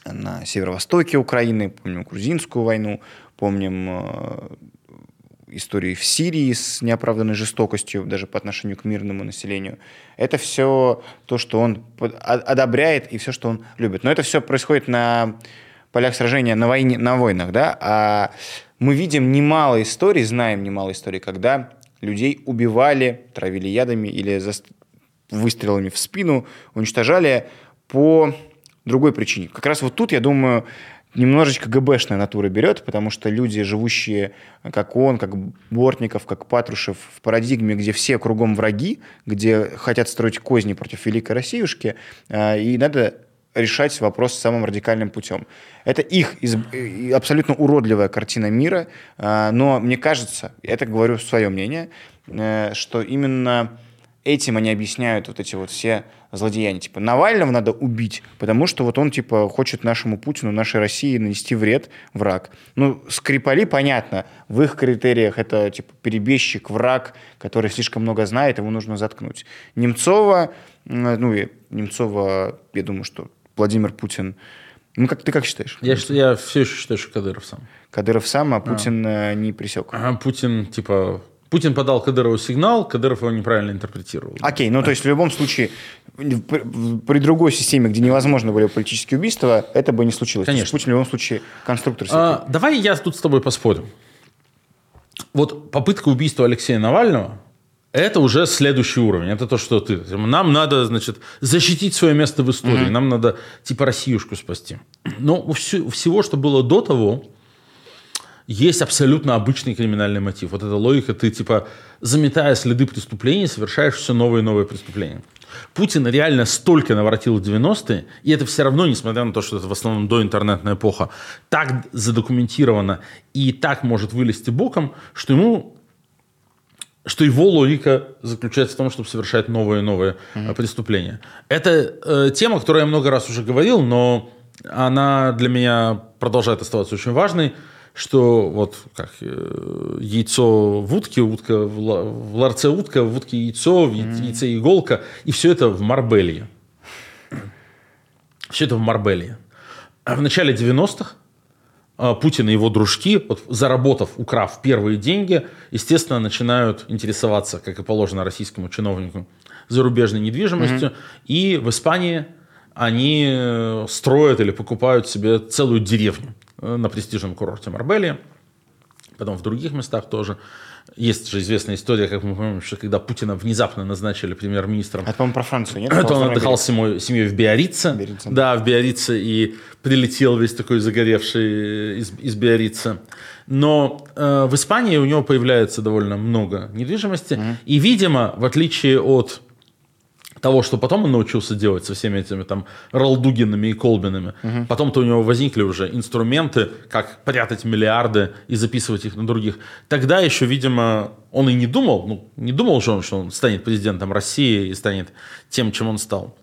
на северо-востоке Украины, помним грузинскую войну, помним э, истории в Сирии с неоправданной жестокостью даже по отношению к мирному населению. Это все то, что он одобряет и все, что он любит. Но это все происходит на полях сражения, на, войне, на войнах. Да? А мы видим немало историй, знаем немало историй, когда людей убивали, травили ядами или за... выстрелами в спину, уничтожали по другой причине. Как раз вот тут, я думаю, немножечко ГБшная натура берет, потому что люди, живущие, как он, как Бортников, как Патрушев, в парадигме, где все кругом враги, где хотят строить козни против Великой Россиюшки, а, и надо решать вопрос самым радикальным путем. Это их из, абсолютно уродливая картина мира, но мне кажется, это говорю свое мнение, э, что именно этим они объясняют вот эти вот все злодеяния. Типа, Навального надо убить, потому что вот он, типа, хочет нашему Путину, нашей России нанести вред, враг. Ну, Скрипали, понятно, в их критериях это, типа, перебежчик, враг, который слишком много знает, его нужно заткнуть. Немцова, ну, и Немцова, я думаю, что Владимир Путин ну, как ты как считаешь? Я, я все еще считаю, что Кадыров сам. Кадыров сам, а Путин а. не присек. А Путин, типа, Путин подал Кадырову сигнал, Кадыров его неправильно интерпретировал. Окей, ну то есть в любом случае при другой системе, где невозможно были политические убийства, это бы не случилось. Конечно. Путин в любом случае конструктор. А, давай я тут с тобой поспорю. Вот попытка убийства Алексея Навального – это уже следующий уровень. Это то, что ты. Нам надо, значит, защитить свое место в истории. Mm-hmm. Нам надо, типа, Россиюшку спасти. Но у всего, что было до того, есть абсолютно обычный криминальный мотив. Вот эта логика, ты типа, заметая следы преступлений, совершаешь все новые и новые преступления. Путин реально столько наворотил в 90-е, и это все равно, несмотря на то, что это в основном доинтернетная эпоха, так задокументировано и так может вылезти боком, что ему что его логика заключается в том, чтобы совершать новые и новые mm-hmm. преступления. Это э, тема, которую я много раз уже говорил, но она для меня продолжает оставаться очень важной что вот как э, яйцо в утке, утка в, ларце утка, в утке яйцо, в яйце иголка, и все это в Марбелье. Все это в Марбелье. А в начале 90-х а, Путин и его дружки, вот, заработав, украв первые деньги, естественно, начинают интересоваться, как и положено российскому чиновнику, зарубежной недвижимостью. Mm-hmm. И в Испании они э, строят или покупают себе целую деревню на престижном курорте Марбелия, потом в других местах тоже. Есть же известная история, как мы помним, что когда Путина внезапно назначили премьер-министром. Это, по-моему, про Францию, нет? Это он отдыхал с семьей, семьей в Биорице. Биорице да. да, в Биорице. И прилетел весь такой загоревший из, из Биорица. Но э, в Испании у него появляется довольно много недвижимости. Mm-hmm. И, видимо, в отличие от того, что потом он научился делать со всеми этими там Ралдугинами и Колбинами. Угу. Потом-то у него возникли уже инструменты, как прятать миллиарды и записывать их на других. Тогда еще, видимо, он и не думал, ну, не думал же он, что он станет президентом России и станет тем, чем он стал.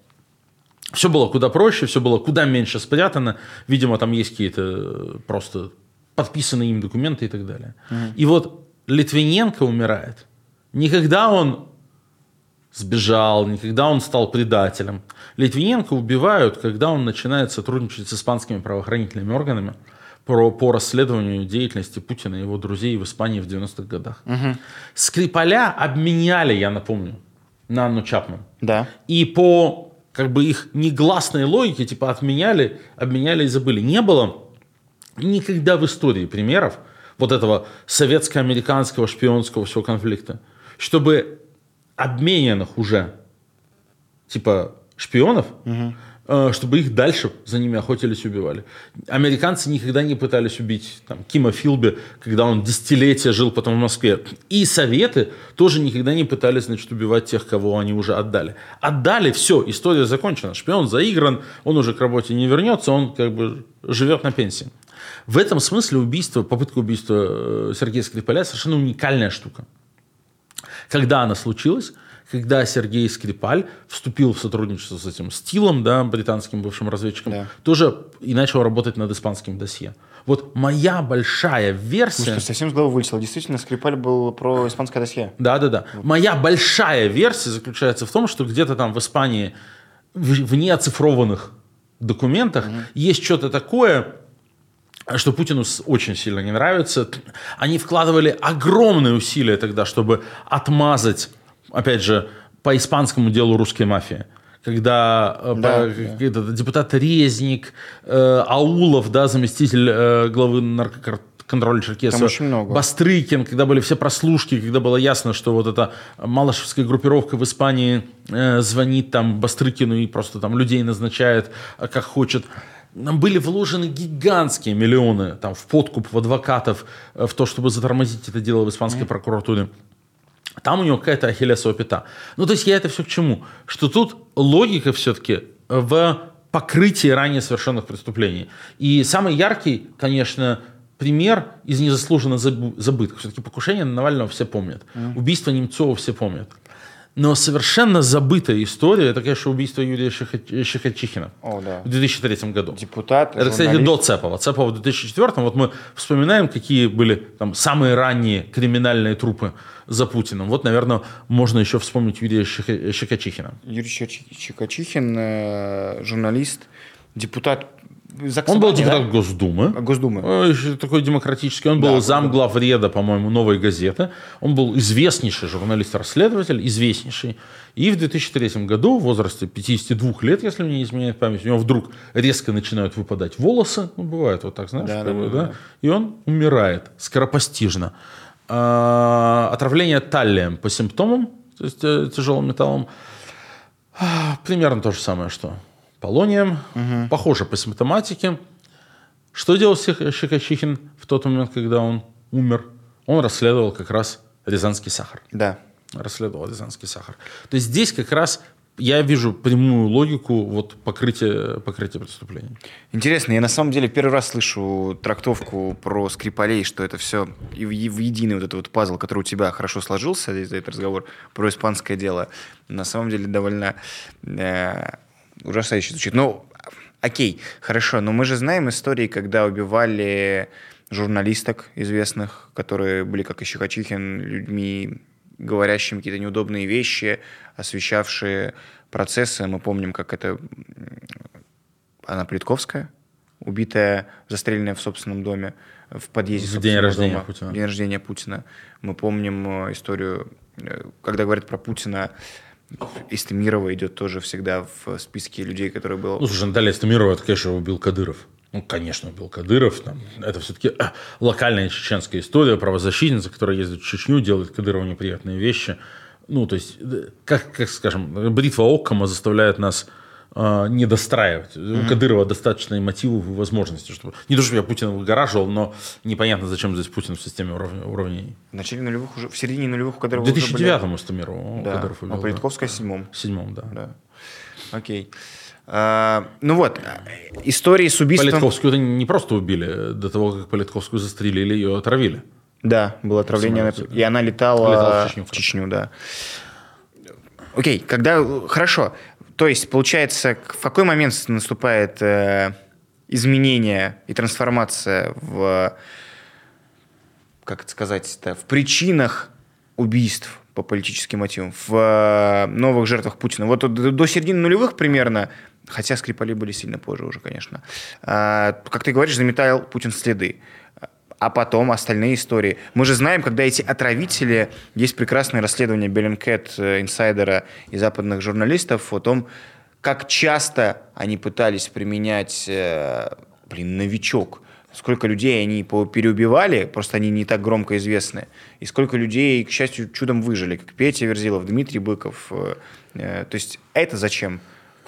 Все было куда проще, все было куда меньше спрятано. Видимо, там есть какие-то просто подписанные им документы и так далее. Угу. И вот Литвиненко умирает. Никогда он сбежал, не когда он стал предателем. Литвиненко убивают, когда он начинает сотрудничать с испанскими правоохранительными органами про, по расследованию деятельности Путина и его друзей в Испании в 90-х годах. Скрипаля обменяли, я напомню, на Анну Чапман. Да. И по как бы их негласной логике, типа отменяли, обменяли и забыли. Не было никогда в истории примеров вот этого советско-американского шпионского всего конфликта, чтобы обмененных уже типа шпионов, э, чтобы их дальше за ними охотились и убивали. Американцы никогда не пытались убить там, Кима Филби, когда он десятилетия жил потом в Москве. И Советы тоже никогда не пытались значит, убивать тех, кого они уже отдали. Отдали, все, история закончена. Шпион заигран, он уже к работе не вернется, он как бы живет на пенсии. В этом смысле убийство, попытка убийства э, Сергея Скрипаля совершенно уникальная штука. Когда она случилась? Когда Сергей Скрипаль вступил в сотрудничество с этим Стилом, да, британским бывшим разведчиком, Да. тоже и начал работать над испанским досье. Вот моя большая версия... Слушай, совсем с головы вылетело. Действительно, Скрипаль был про испанское досье. Да, да, да. Моя большая версия заключается в том, что где-то там в Испании в, в неоцифрованных документах есть что-то такое, что Путину очень сильно не нравится. Они вкладывали огромные усилия тогда, чтобы отмазать, опять же, по испанскому делу русской мафии. Когда э, Да, по- да. депутат Резник, э, Аулов, да, заместитель э, главы наркоконтроля Черкесова, Там очень много. Бастрыкин, когда были все прослушки, когда было ясно, что вот эта малышевская группировка в Испании э, звонит там Бастрыкину и просто там людей назначает, э, как хочет. Нам были вложены гигантские миллионы там, в подкуп, в адвокатов, э, в то, чтобы затормозить это дело в испанской прокуратуре. Там у него какая-то ахиллесова пята. Ну, то есть я это все к чему? Что тут логика все-таки в покрытии ранее совершенных преступлений. И самый яркий, конечно, пример из незаслуженно забытых. Все-таки покушение на Навального все помнят. Убийство Немцова все помнят. Но совершенно забытая история, это, конечно, убийство Юрия Щекочихина О, да. в 2003 году. Депутат, Это, кстати, журналист. до Цепова. Цепова в 2004 вот мы вспоминаем, какие были там самые ранние криминальные трупы за Путиным. Вот, наверное, можно еще вспомнить Юрия Щекочихина. Юрий Щекочихин, э, журналист, депутат ЗАГСа Он был депутат да? Госдумы. Госдумы. Э, еще такой демократический. Он Да, был зам главреда, по-моему, «Новой газеты». Он был известнейший журналист-расследователь, известнейший. И в 2003 году, в возрасте 52 лет, если мне не изменяет память, у него вдруг резко начинают выпадать волосы. Ну, бывает вот так, знаешь. Да, да, да? да. И он умирает скоропостижно. А, отравление таллием по симптомам, то есть э, тяжелым металлом, а, примерно то же самое, что полонием. Похоже по симптоматике. Что делал Щек- Щекочихин в тот момент, когда он умер? Он расследовал как раз Рязанский сахар. Да. Расследовал Рязанский сахар. То есть здесь как раз я вижу прямую логику вот покрытия, покрытия преступлений. Интересно, я на самом деле первый раз слышу трактовку про Скрипалей, что это все в, единый вот этот вот пазл, который у тебя хорошо сложился, здесь за этот разговор про испанское дело, на самом деле довольно э, ужасающе звучит. Ну, окей, хорошо, но мы же знаем истории, когда убивали журналисток известных, которые были, как и Щекочихин, людьми, говорящими какие-то неудобные вещи, освещавшие процессы. Мы помним, как это Анна Плитковская, убитая, застреленная в собственном доме, в подъезде В день рождения дома. Путина. День рождения Путина. Мы помним э, историю, э, когда говорят про Путина, Истемирова идет тоже всегда в списке людей, которые был... Ну, слушай, Наталья Стамирова, это, конечно, убил Кадыров. Ну, конечно, убил Кадыров. Там, это все-таки э, локальная чеченская история, правозащитница, которая ездит в Чечню, делает Кадырову неприятные вещи. Ну, то есть, э, как, как скажем, бритва Оккама заставляет нас не достраивать. У Кадырова достаточно и мотивов, и возможностей. Чтобы... Не то, чтобы я Путина выгораживал, но непонятно, зачем здесь Путин в системе уров- уравнений. В начале нулевых уже, в середине нулевых у Кадырова В уже были- 2009-му Стамирова Да, Кадыров убил. а да. Политковская в седьмом. В седьмом, да. Да. Окей. А, ну вот, а, истории с убийством... Политковскую не просто убили, до того, как Политковскую застрелили, ее отравили. Да, было отравление, и она летала, Летала в Чечню, в Чечню, да. Окей, когда... Хорошо. То есть, получается, в какой момент наступает э, изменение и трансформация в, как это сказать-то, в причинах убийств по политическим мотивам, в э, новых жертвах Путина? Вот до, середины нулевых примерно Хотя Скрипали были сильно позже уже, конечно. А, как ты говоришь, заметал Путин следы а потом остальные истории. Мы же знаем, когда эти отравители, есть прекрасное расследование Bellingcat, э, инсайдера и западных журналистов о том, как часто они пытались применять, э, блин, новичок, сколько людей они переубивали, просто они не так громко известны, и сколько людей, к счастью, чудом выжили, как Петя Верзилов, Дмитрий Быков. Э, то есть это зачем?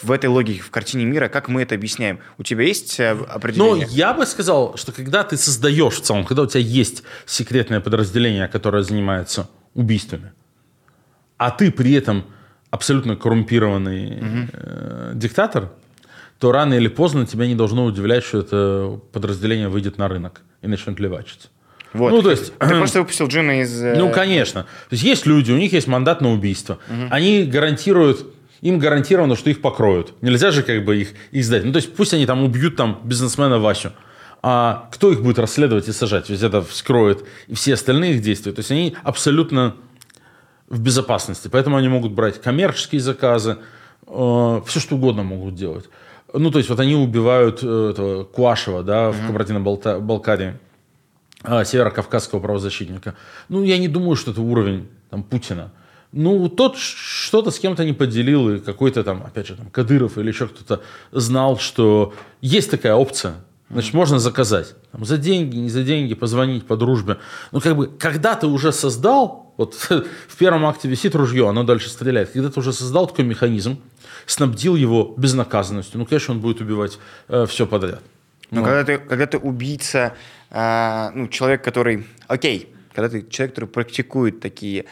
В этой логике, в картине мира, как мы это объясняем? У тебя есть э, определение? Ну, я бы сказал, что когда ты создаешь в целом, когда у тебя есть секретное подразделение, которое занимается убийствами, а ты при этом абсолютно коррумпированный угу. э, диктатор, то рано или поздно тебя не должно удивлять, что это подразделение выйдет на рынок и начнет левачиться. Вот. Ну, то есть... Ты просто выпустил Джина из... Э, ну, конечно. То есть есть люди, у них есть мандат на убийство. Угу. Они гарантируют им гарантировано, что их покроют. Нельзя же как бы их, их сдать. Ну, то есть пусть они там убьют там бизнесмена Васю, а кто их будет расследовать и сажать? Ведь это вскроет и все остальные их действия. То есть они абсолютно в безопасности. Поэтому они могут брать коммерческие заказы, э, все что угодно могут делать. Ну, то есть вот они убивают э, этого Куашева, да, в Кабардино-Балкарии, э, северокавказского правозащитника. Ну, я не думаю, что это уровень там, Путина. Ну, тот что-то с кем-то не поделил, и какой-то там, опять же, там, Кадыров или еще кто-то знал, что есть такая опция. Значит, можно заказать. Там, за деньги, не за деньги, позвонить по дружбе. Ну, как бы, когда ты уже создал, вот в первом акте висит ружье, оно дальше стреляет. Когда ты уже создал такой механизм, снабдил его безнаказанностью, ну, конечно, он будет убивать э, все подряд. Но ну. когда ты, когда ты убийца, э, ну, человек, который, окей, когда ты человек, который практикует такие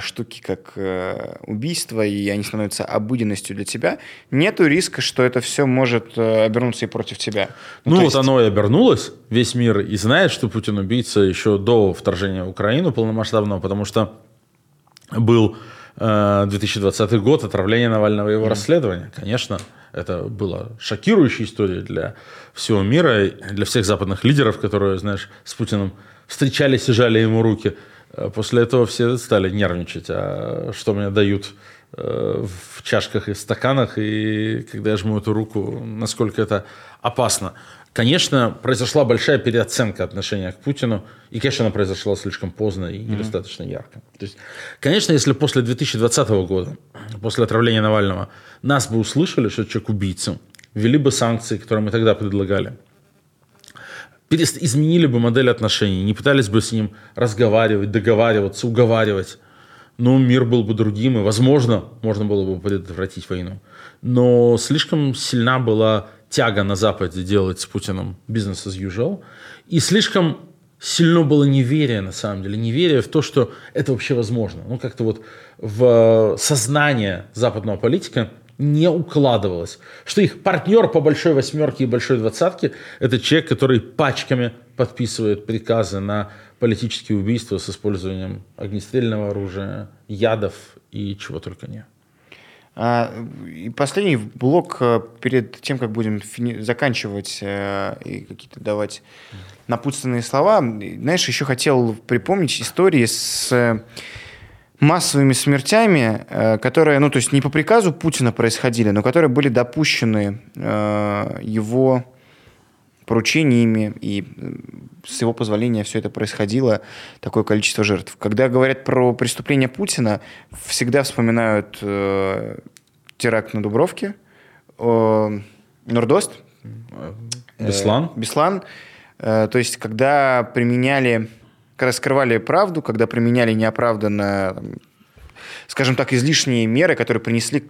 штуки, как э, убийство, и они становятся обыденностью для тебя, нету риска, что это все может э, обернуться и против тебя. Ну, ну вот есть... оно и обернулось. Весь мир и знает, что Путин убийца еще до вторжения в Украину полномасштабного, потому что был 2020 год, отравление Навального и его mm. расследование. Конечно, это была шокирующая история для всего мира, для всех западных лидеров, которые, знаешь, с Путиным встречались и жали ему руки. Э, после этого все стали нервничать, а что мне дают э, в чашках и стаканах, и когда я жму эту руку, насколько это опасно. Конечно, произошла большая переоценка отношения к Путину, и, конечно, она произошла слишком поздно и недостаточно mm-hmm. ярко. То есть, конечно, если после 2020 года, после отравления Навального, нас бы услышали, что человек убийца, ввели бы санкции, которые мы тогда предлагали – изменили бы модель отношений, не пытались бы с ним разговаривать, договариваться, уговаривать, ну, мир был бы другим, и, возможно, можно было бы предотвратить войну. Но слишком сильна была тяга на Западе делать с Путиным бизнес as usual, и слишком сильно было неверие, на самом деле, неверие в то, что это вообще возможно. Ну, как-то вот в сознание западного политика не укладывалось. Что их партнер по большой восьмерке и большой двадцатке – это человек, который пачками подписывает приказы на политические убийства с использованием огнестрельного оружия, ядов и чего только не. А, и последний блок э, перед тем, как будем фини- заканчивать э, и какие-то давать напутственные слова. Знаешь, еще хотел припомнить истории с массовыми смертями, э, которые, ну, то есть не по приказу Путина происходили, но которые были допущены э, его поручениями, и э, с его позволения все это происходило, такое количество жертв. Когда говорят про преступления Путина, всегда вспоминают э, теракт на Дубровке, э, Нордост, Беслан. Э, Беслан. Э, то есть, когда применяли когда скрывали правду, когда применяли неоправданно, скажем так, излишние меры, которые принесли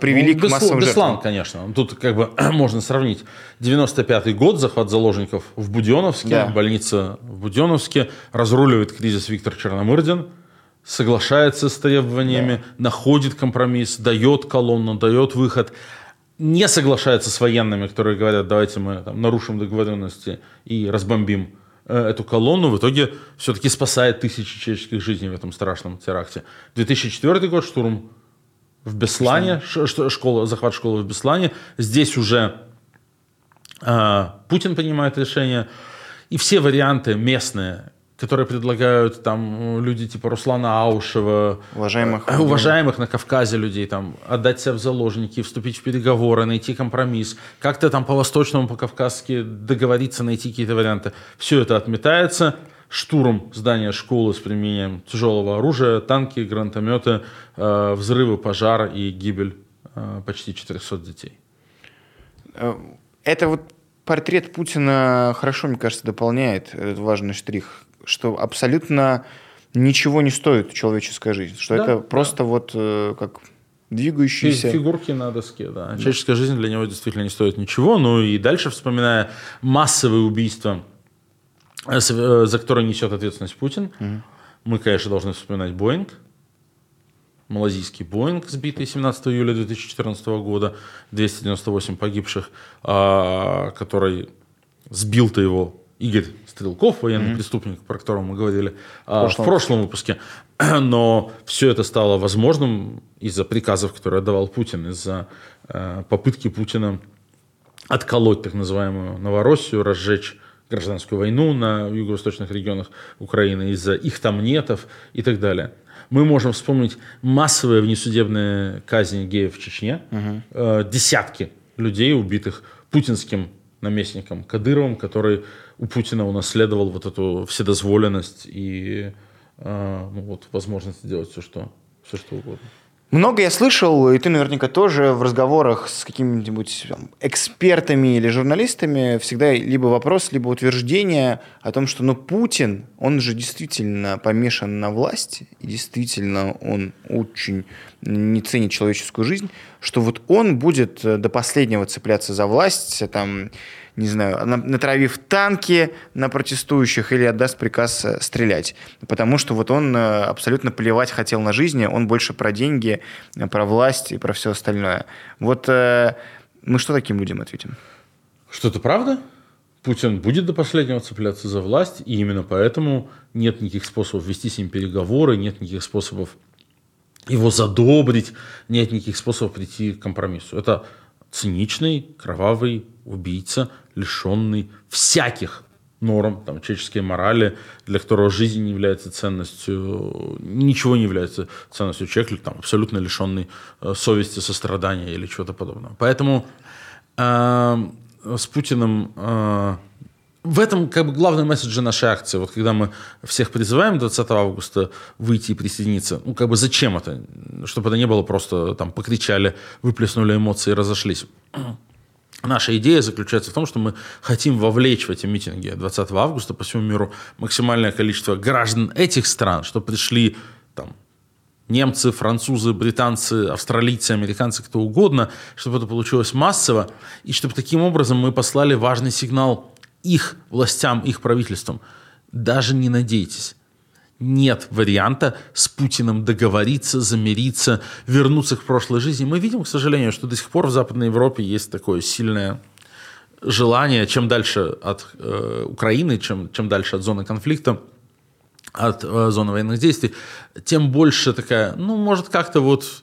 привели ну, к массовым Беслан, жертвам. конечно. Тут как бы можно сравнить. 95-й год, захват заложников в Буденновске, да. больница в Буденновске, разруливает кризис Виктор Черномырдин, соглашается с требованиями, да. находит компромисс, дает колонну, дает выход, не соглашается с военными, которые говорят, давайте мы там, нарушим договоренности и разбомбим эту колонну, в итоге все-таки спасает тысячи человеческих жизней в этом страшном теракте. 2004 год, штурм в Беслане, школа, захват школы в Беслане. Здесь уже э, Путин принимает решение. И все варианты местные, которые предлагают там люди типа Руслана Аушева, уважаемых, э, уважаемых на Кавказе людей, там, отдать себя в заложники, вступить в переговоры, найти компромисс, как-то там по-восточному, по-кавказски договориться, найти какие-то варианты. Все это отметается. Штурм здания школы с применением тяжелого оружия, танки, гранатометы, э, взрывы, пожар и гибель э, почти 400 детей. Э, это вот портрет Путина хорошо, мне кажется, дополняет этот важный штрих что абсолютно ничего не стоит человеческая жизнь, что да, это да. просто вот э, как двигающиеся... Фигурки на доске, да. Человеческая жизнь для него действительно не стоит ничего. Ну и дальше, вспоминая массовые убийства, э, э, за которые несет ответственность Путин, угу. мы, конечно, должны вспоминать Боинг, малазийский Боинг, сбитый 17 июля 2014 года, 298 погибших, а, который сбил-то его Игорь Стрелков, военный mm-hmm. преступник, про которого мы говорили а, в, прошлом. в прошлом выпуске. Но все это стало возможным из-за приказов, которые отдавал Путин, из-за э, попытки Путина отколоть так называемую Новороссию, разжечь гражданскую войну на юго-восточных регионах Украины из-за их там нетов и так далее. Мы можем вспомнить массовые внесудебные казни геев в Чечне, угу. э, десятки людей, убитых путинским наместником Кадыровым, который у Путина унаследовал вот эту вседозволенность и э, ну, вот, возможность делать все что, все, что угодно. Много я слышал, и ты наверняка тоже в разговорах с какими-нибудь экспертами или журналистами всегда либо вопрос, либо утверждение о том, что ну, Путин, он же действительно помешан на власти, и действительно он очень не ценит человеческую жизнь, что вот он будет до последнего цепляться за власть, там, не знаю, натравив танки на протестующих или отдаст приказ э, стрелять. Потому что вот он э, абсолютно плевать хотел на жизни, он больше про деньги, э, про власть и про все остальное. Вот мы что таким людям ответим? Что это правда? Путин будет до последнего цепляться за власть, и именно поэтому нет никаких способов вести с ним переговоры, нет никаких способов его задобрить, нет никаких способов прийти к компромиссу. Это циничный, кровавый убийца, лишенный всяких норм, там, человеческой морали, для которого жизнь не является ценностью, ничего не является ценностью человека, там, абсолютно лишенный э, совести, сострадания или чего-то подобного. Поэтому э, с Путиным э, в этом как бы главный месседж нашей акции. Вот когда мы всех призываем 20 августа выйти и присоединиться, ну как бы зачем это? Чтобы это не было просто там покричали, выплеснули эмоции и разошлись. Наша идея заключается в том, что мы хотим вовлечь в эти митинги 20 августа по всему миру максимальное количество граждан этих стран, чтобы пришли там, немцы, французы, британцы, австралийцы, американцы, кто угодно, чтобы это получилось массово, и чтобы таким образом мы послали важный сигнал их властям, их правительствам. Даже не надейтесь нет варианта с Путиным договориться, замириться, вернуться к прошлой жизни. Мы видим, к сожалению, что до сих пор в Западной Европе есть такое сильное желание, чем дальше от э, Украины, чем, чем дальше от зоны конфликта, от э, зоны военных действий, тем больше такая, ну, может, как-то вот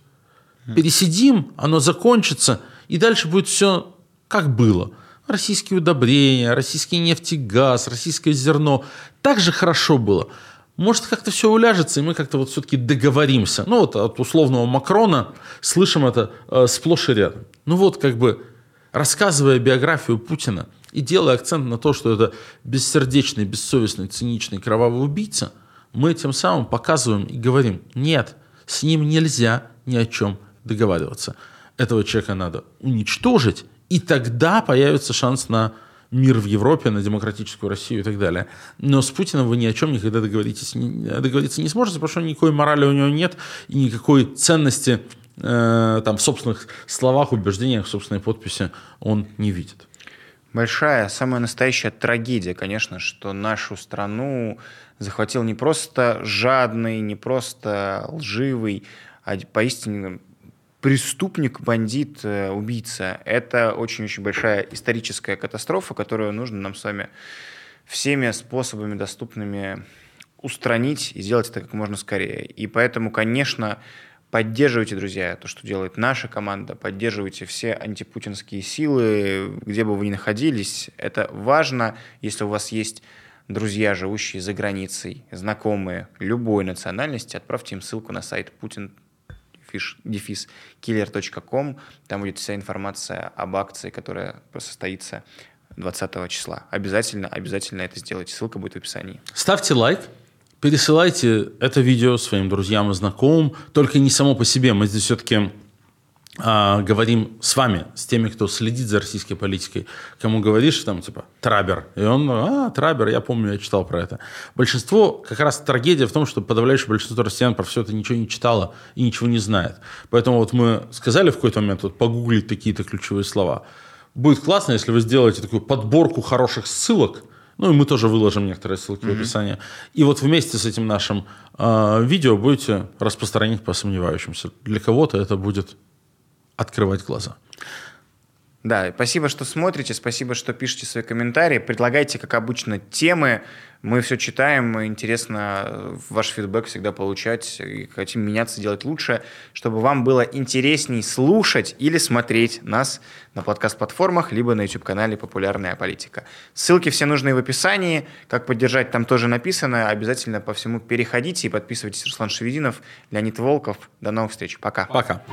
пересидим, оно закончится, и дальше будет все как было. Российские удобрения, российский нефть и газ, российское зерно. Так же хорошо было может, как-то все уляжется, и мы как-то вот все-таки договоримся. Ну, вот от условного Макрона слышим это э, сплошь и рядом. Ну, вот как бы рассказывая биографию Путина и делая акцент на то, что это бессердечный, бессовестный, циничный, кровавый убийца, мы тем самым показываем и говорим, нет, с ним нельзя ни о чем договариваться. Этого человека надо уничтожить, и тогда появится шанс на мир в Европе, на демократическую Россию и так далее. Но с Путиным вы ни о чем никогда договоритесь, договориться не сможете, потому что никакой морали у него нет и никакой ценности э, там, в собственных словах, убеждениях, в собственной подписи он не видит. Большая, самая настоящая трагедия, конечно, что нашу страну захватил не просто жадный, не просто лживый, а поистине преступник, бандит, э, убийца. Это очень-очень большая историческая катастрофа, которую нужно нам с вами всеми способами доступными устранить и сделать это как можно скорее. И поэтому, конечно, поддерживайте, друзья, то, что делает наша команда, поддерживайте все антипутинские силы, где бы вы ни находились. Это важно, если у вас есть друзья, живущие за границей, знакомые любой национальности, отправьте им ссылку на сайт Путин дефис killer.com. Там будет вся информация об акции, которая состоится 20 числа. Обязательно, обязательно это сделайте. Ссылка будет в описании. Ставьте лайк, пересылайте это видео своим друзьям и знакомым. Только не само по себе. Мы здесь все-таки говорим с вами, с теми, кто следит за российской политикой, кому говоришь, там, типа, Трабер, и он, а, Трабер, я помню, я читал про это. Большинство, как раз трагедия в том, что подавляющее большинство россиян про все это ничего не читало и ничего не знает. Поэтому вот мы сказали в какой-то момент, вот, погуглить такие-то ключевые слова. Будет классно, если вы сделаете такую подборку хороших ссылок, ну и мы тоже выложим некоторые ссылки mm-hmm. в описании. И вот вместе с этим нашим э, видео будете распространять по сомневающимся. Для кого-то это будет открывать глаза. Да, спасибо, что смотрите, спасибо, что пишете свои комментарии. Предлагайте, как обычно, темы. Мы все читаем, интересно э, ваш фидбэк всегда получать. И хотим меняться, делать лучше, чтобы вам было интересней слушать или смотреть нас на подкаст-платформах, либо на YouTube-канале «Популярная политика». Ссылки все нужные в описании. Как поддержать, там тоже написано. Обязательно по всему переходите и подписывайтесь. Руслан Шевединов, Леонид Волков. До новых встреч. Пока. Пока.